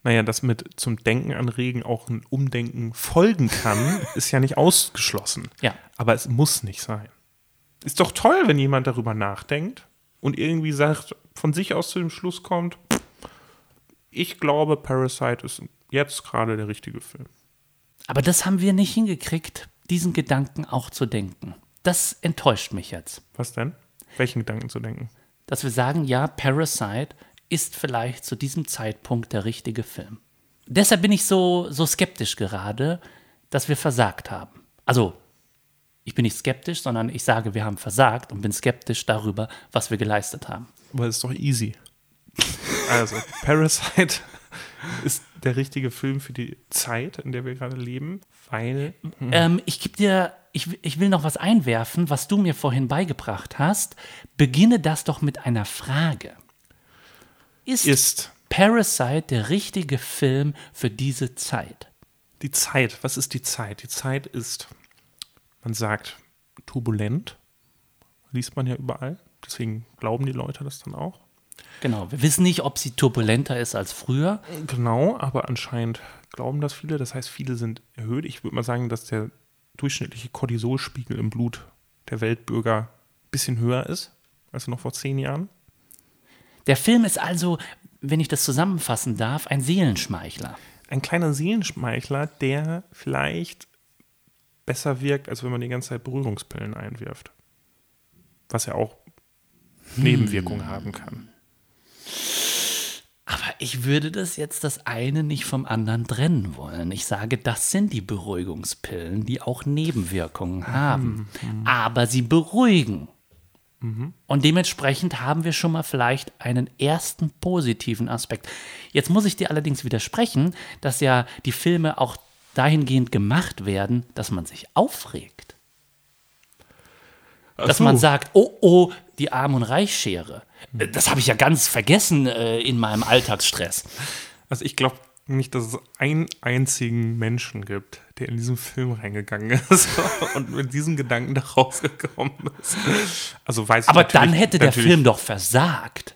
Naja, dass mit zum Denken anregen auch ein Umdenken folgen kann, ist ja nicht ausgeschlossen. Ja. Aber es muss nicht sein. Ist doch toll, wenn jemand darüber nachdenkt und irgendwie sagt, von sich aus zu dem Schluss kommt, ich glaube, Parasite ist jetzt gerade der richtige Film. Aber das haben wir nicht hingekriegt, diesen Gedanken auch zu denken. Das enttäuscht mich jetzt. Was denn? Welchen Gedanken zu denken? Dass wir sagen, ja, Parasite ist vielleicht zu diesem Zeitpunkt der richtige Film. Deshalb bin ich so, so skeptisch gerade, dass wir versagt haben. Also, ich bin nicht skeptisch, sondern ich sage, wir haben versagt und bin skeptisch darüber, was wir geleistet haben. Aber es ist doch easy. Also, Parasite ist der richtige Film für die Zeit, in der wir gerade leben, weil Ähm, ich gebe dir, ich, ich will noch was einwerfen, was du mir vorhin beigebracht hast. Beginne das doch mit einer Frage. Ist, ist Parasite der richtige Film für diese Zeit? die Zeit. Was ist die Zeit? Die Zeit ist, man sagt, turbulent. Liest man ja überall. Deswegen glauben die Leute das dann auch. Genau, wir wissen nicht, ob sie turbulenter ist als früher. Genau, aber anscheinend glauben das viele. Das heißt, viele sind erhöht. Ich würde mal sagen, dass der durchschnittliche Cortisolspiegel im Blut der Weltbürger ein bisschen höher ist als noch vor zehn Jahren. Der Film ist also, wenn ich das zusammenfassen darf, ein Seelenschmeichler. Ein kleiner Seelenschmeichler, der vielleicht besser wirkt, als wenn man die ganze Zeit Berührungspillen einwirft. Was ja auch Nebenwirkungen haben kann. Aber ich würde das jetzt das eine nicht vom anderen trennen wollen. Ich sage, das sind die Beruhigungspillen, die auch Nebenwirkungen haben. Aber sie beruhigen. Und dementsprechend haben wir schon mal vielleicht einen ersten positiven Aspekt. Jetzt muss ich dir allerdings widersprechen, dass ja die Filme auch dahingehend gemacht werden, dass man sich aufregt. Dass so. man sagt, oh, oh, die Arm- und Reichschere. Äh, Das habe ich ja ganz vergessen äh, in meinem Alltagsstress. Also ich glaube nicht, dass es einen einzigen Menschen gibt, der in diesen Film reingegangen ist und mit diesen Gedanken da rausgekommen ist. Also weiß ich Aber natürlich- dann hätte der Film doch versagt.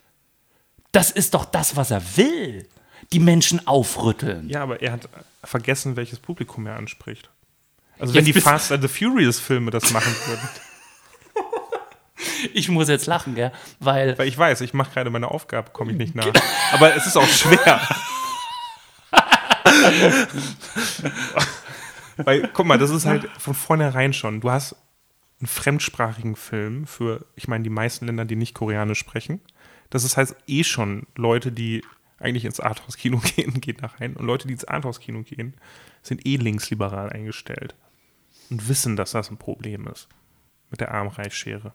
Das ist doch das, was er will. Die Menschen aufrütteln. Ja, aber er hat vergessen, welches Publikum er anspricht. Also Jetzt wenn die Fast and the Furious Filme das machen würden. Ich muss jetzt lachen, gell? Weil Weil ich weiß, ich mache gerade meine Aufgabe, komme ich nicht nach. Aber es ist auch schwer. Weil, guck mal, das ist halt von vornherein schon. Du hast einen fremdsprachigen Film für, ich meine, die meisten Länder, die nicht Koreanisch sprechen. Das ist heißt eh schon Leute, die eigentlich ins Arthouse-Kino gehen, gehen da rein. Und Leute, die ins Arthouse-Kino gehen, sind eh linksliberal eingestellt und wissen, dass das ein Problem ist mit der Arm-Reich-Schere.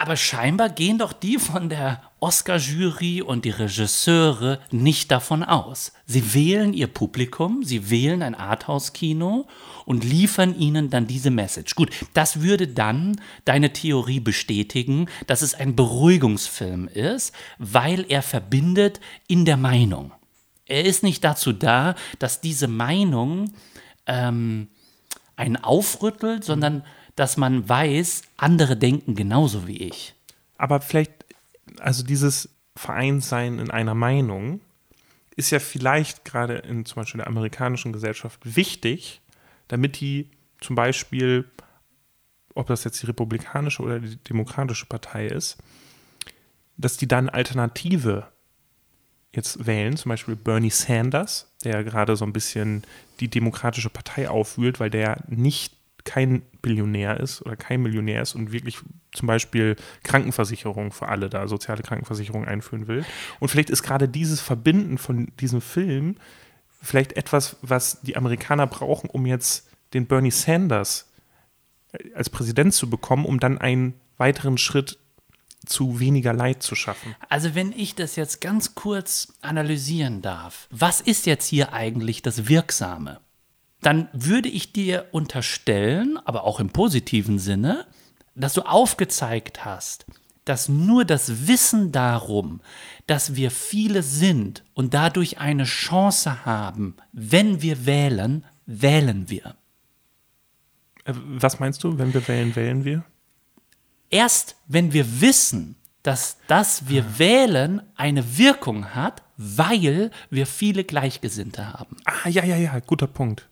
Aber scheinbar gehen doch die von der Oscar-Jury und die Regisseure nicht davon aus. Sie wählen ihr Publikum, sie wählen ein Arthouse-Kino und liefern ihnen dann diese Message. Gut, das würde dann deine Theorie bestätigen, dass es ein Beruhigungsfilm ist, weil er verbindet in der Meinung. Er ist nicht dazu da, dass diese Meinung ähm, einen aufrüttelt, sondern dass man weiß, andere denken genauso wie ich. Aber vielleicht, also dieses Vereinssein in einer Meinung ist ja vielleicht gerade in zum Beispiel der amerikanischen Gesellschaft wichtig, damit die zum Beispiel, ob das jetzt die republikanische oder die demokratische Partei ist, dass die dann Alternative jetzt wählen, zum Beispiel Bernie Sanders, der gerade so ein bisschen die demokratische Partei aufwühlt, weil der nicht kein Billionär ist oder kein Millionär ist und wirklich zum Beispiel Krankenversicherung für alle da, soziale Krankenversicherung einführen will. Und vielleicht ist gerade dieses Verbinden von diesem Film vielleicht etwas, was die Amerikaner brauchen, um jetzt den Bernie Sanders als Präsident zu bekommen, um dann einen weiteren Schritt zu weniger Leid zu schaffen. Also wenn ich das jetzt ganz kurz analysieren darf, was ist jetzt hier eigentlich das Wirksame? Dann würde ich dir unterstellen, aber auch im positiven Sinne, dass du aufgezeigt hast, dass nur das Wissen darum, dass wir viele sind und dadurch eine Chance haben, wenn wir wählen, wählen wir. Äh, was meinst du, wenn wir wählen, wählen wir? Erst wenn wir wissen, dass das wir ah. wählen eine Wirkung hat, weil wir viele Gleichgesinnte haben. Ah, ja, ja, ja, guter Punkt.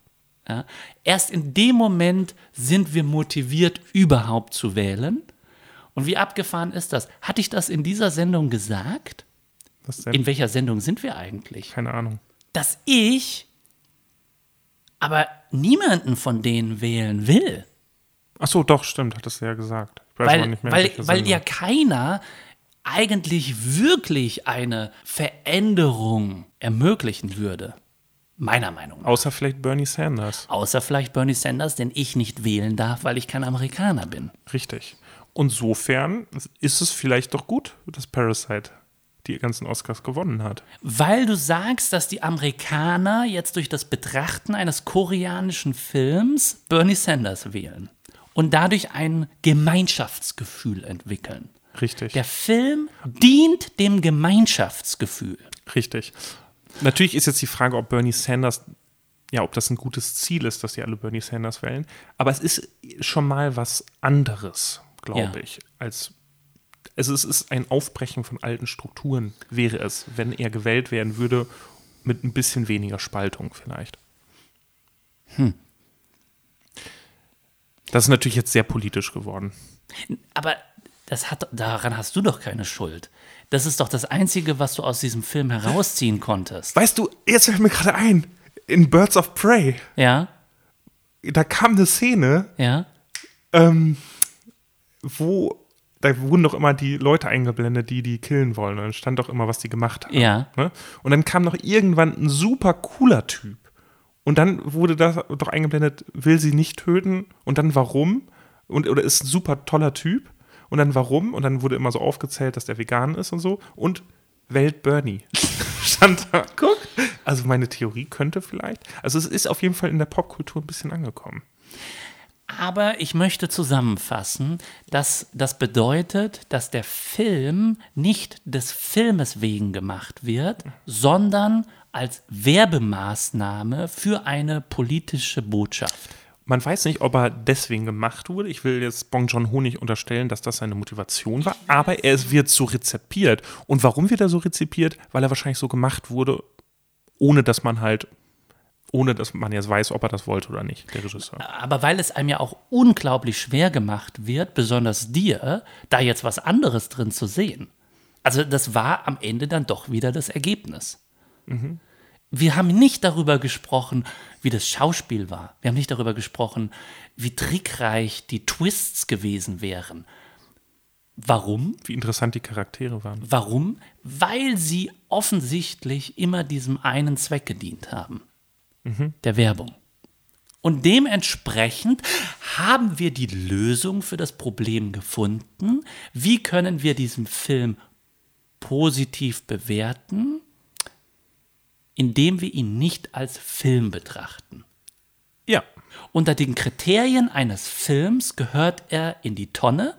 Ja, erst in dem Moment sind wir motiviert, überhaupt zu wählen. Und wie abgefahren ist das? Hatte ich das in dieser Sendung gesagt? In welcher Sendung sind wir eigentlich? Keine Ahnung. Dass ich aber niemanden von denen wählen will. Ach so, doch, stimmt, hattest du ja gesagt. weil, weil, weil ja keiner eigentlich wirklich eine Veränderung ermöglichen würde. Meiner Meinung nach. Außer vielleicht Bernie Sanders. Außer vielleicht Bernie Sanders, den ich nicht wählen darf, weil ich kein Amerikaner bin. Richtig. Insofern ist es vielleicht doch gut, dass Parasite die ganzen Oscars gewonnen hat. Weil du sagst, dass die Amerikaner jetzt durch das Betrachten eines koreanischen Films Bernie Sanders wählen und dadurch ein Gemeinschaftsgefühl entwickeln. Richtig. Der Film dient dem Gemeinschaftsgefühl. Richtig. Natürlich ist jetzt die Frage, ob Bernie Sanders, ja, ob das ein gutes Ziel ist, dass die alle Bernie Sanders wählen. Aber es ist schon mal was anderes, glaube ja. ich, als also es ist ein Aufbrechen von alten Strukturen, wäre es, wenn er gewählt werden würde, mit ein bisschen weniger Spaltung vielleicht. Hm. Das ist natürlich jetzt sehr politisch geworden. Aber das hat, daran hast du doch keine Schuld. Das ist doch das Einzige, was du aus diesem Film herausziehen konntest. Weißt du, jetzt fällt mir gerade ein, in Birds of Prey. Ja. Da kam eine Szene, ja. Ähm, wo da wurden doch immer die Leute eingeblendet, die die killen wollen. Und dann stand doch immer, was die gemacht haben. Ja. Ne? Und dann kam noch irgendwann ein super cooler Typ. Und dann wurde da doch eingeblendet, will sie nicht töten. Und dann warum? Und, oder ist ein super toller Typ und dann warum und dann wurde immer so aufgezählt, dass der vegan ist und so und Welt Bernie stand da. Guck. Also meine Theorie könnte vielleicht, also es ist auf jeden Fall in der Popkultur ein bisschen angekommen. Aber ich möchte zusammenfassen, dass das bedeutet, dass der Film nicht des Filmes wegen gemacht wird, sondern als Werbemaßnahme für eine politische Botschaft. Man weiß nicht, ob er deswegen gemacht wurde. Ich will jetzt Bong Joon-ho nicht unterstellen, dass das seine Motivation war, aber er wird so rezipiert. Und warum wird er so rezipiert? Weil er wahrscheinlich so gemacht wurde, ohne dass man halt, ohne dass man jetzt weiß, ob er das wollte oder nicht, der Regisseur. Aber weil es einem ja auch unglaublich schwer gemacht wird, besonders dir, da jetzt was anderes drin zu sehen. Also das war am Ende dann doch wieder das Ergebnis. Mhm. Wir haben nicht darüber gesprochen, wie das Schauspiel war. Wir haben nicht darüber gesprochen, wie trickreich die Twists gewesen wären. Warum? Wie interessant die Charaktere waren. Warum? Weil sie offensichtlich immer diesem einen Zweck gedient haben. Der Werbung. Und dementsprechend haben wir die Lösung für das Problem gefunden. Wie können wir diesen Film positiv bewerten? Indem wir ihn nicht als Film betrachten. Ja. Unter den Kriterien eines Films gehört er in die Tonne,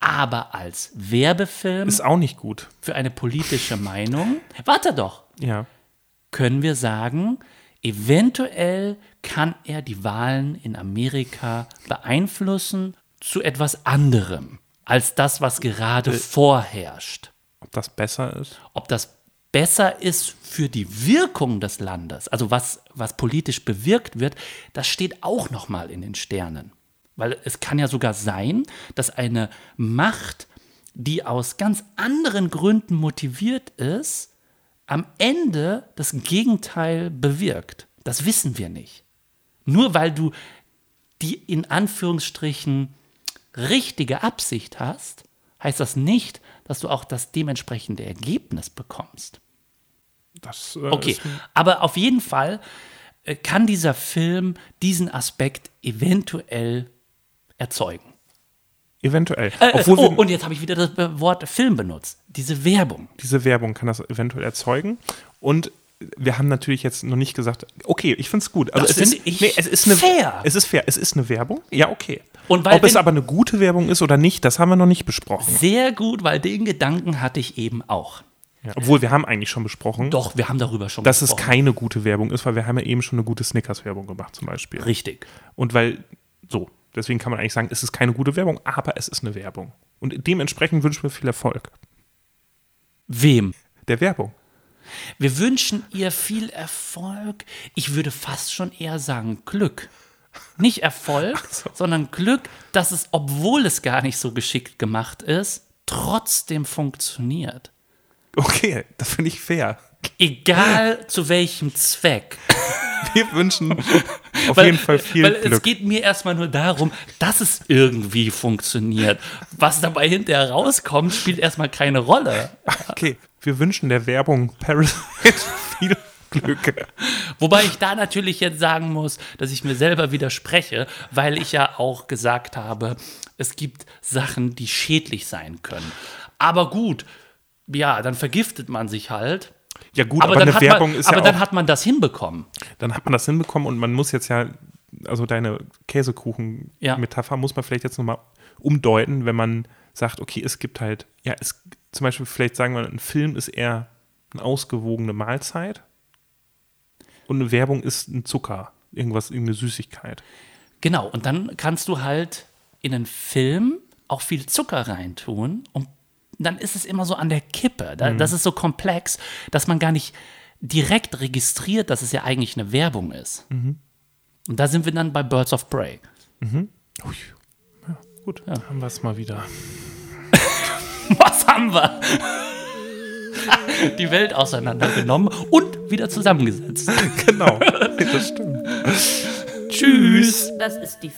aber als Werbefilm Ist auch nicht gut. für eine politische Meinung, warte doch, Ja. können wir sagen, eventuell kann er die Wahlen in Amerika beeinflussen zu etwas anderem als das, was gerade vorherrscht. Ob das besser ist? Ob das besser ist für die Wirkung des Landes, also was, was politisch bewirkt wird, das steht auch noch mal in den Sternen. Weil es kann ja sogar sein, dass eine Macht, die aus ganz anderen Gründen motiviert ist, am Ende das Gegenteil bewirkt. Das wissen wir nicht. Nur weil du die in Anführungsstrichen richtige Absicht hast, heißt das nicht, dass du auch das dementsprechende Ergebnis bekommst. Das, äh, Okay, aber auf jeden Fall äh, kann dieser Film diesen Aspekt eventuell erzeugen. eventuell. Äh, Obwohl oh, und jetzt habe ich wieder das äh, Wort Film benutzt. Diese Werbung. diese Werbung kann das eventuell erzeugen. Und wir haben natürlich jetzt noch nicht gesagt, okay, ich finde es gut. Also Das es ist, ich nee, es ist eine, fair. Es ist fair. Es ist eine Werbung. Ja, okay. Und weil Ob es aber eine gute Werbung ist oder nicht, das haben wir noch nicht besprochen. Sehr gut, weil den Gedanken hatte ich eben auch. Ja. Obwohl wir haben eigentlich schon besprochen, Doch, wir haben darüber schon dass es gesprochen. keine gute Werbung ist, weil wir haben ja eben schon eine gute Snickers-Werbung gemacht zum Beispiel. Richtig. Und weil, so, deswegen kann man eigentlich sagen, es ist keine gute Werbung, aber es ist eine Werbung. Und dementsprechend wünschen wir viel Erfolg. Wem? Der Werbung. Wir wünschen ihr viel Erfolg. Ich würde fast schon eher sagen Glück. Nicht Erfolg, sondern Glück, dass es, obwohl es gar nicht so geschickt gemacht ist, trotzdem funktioniert. Okay, das finde ich fair. Egal zu welchem Zweck. Wir wünschen auf Weil- jeden Fall viel weil Glück. es geht mir erstmal nur darum, dass es irgendwie funktioniert. Was dabei hinterher rauskommt, spielt erstmal keine Rolle. Okay, wir wünschen der Werbung Parasite viel Glück. Wobei ich da natürlich jetzt sagen muss, dass ich mir selber widerspreche, weil ich ja auch gesagt habe, es gibt Sachen, die schädlich sein können. Aber gut, ja, dann vergiftet man sich halt. Ja gut, Aber, aber, dann, eine hat Werbung man, ist aber ja dann auch, hat man das hinbekommen. dann hat man das hinbekommen und man muss jetzt ja, also deine Käsekuchen-Metapher muss man vielleicht jetzt nochmal umdeuten, wenn man sagt, okay, es gibt halt, ja, es zum Beispiel vielleicht sagen wir, ein Film ist eher eine ausgewogene Mahlzeit und eine Werbung ist ein Zucker, irgendwas, irgendeine Süßigkeit. Genau, und dann kannst du halt in einen Film auch viel Zucker reintun und dann ist es immer so an der Kippe. Da, Das ist so komplex, dass man gar nicht direkt registriert, dass es ja eigentlich eine Werbung ist. Und da sind wir dann bei Birds of Prey. Ui. Ja, gut, haben wir es mal wieder. Was haben wir? Die Welt auseinandergenommen und wieder zusammengesetzt. genau, das stimmt. Tschüss. Das ist die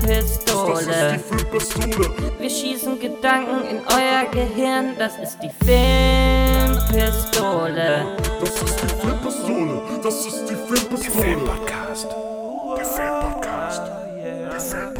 Das ist die Filmpistole. Wir schießen Gedanken in euer Gehirn. Das ist die Filmpistole. Das ist die Filmpistole. Das ist die Filmpistole. Podcast. Der Filmpodcast. Der Filmpodcast.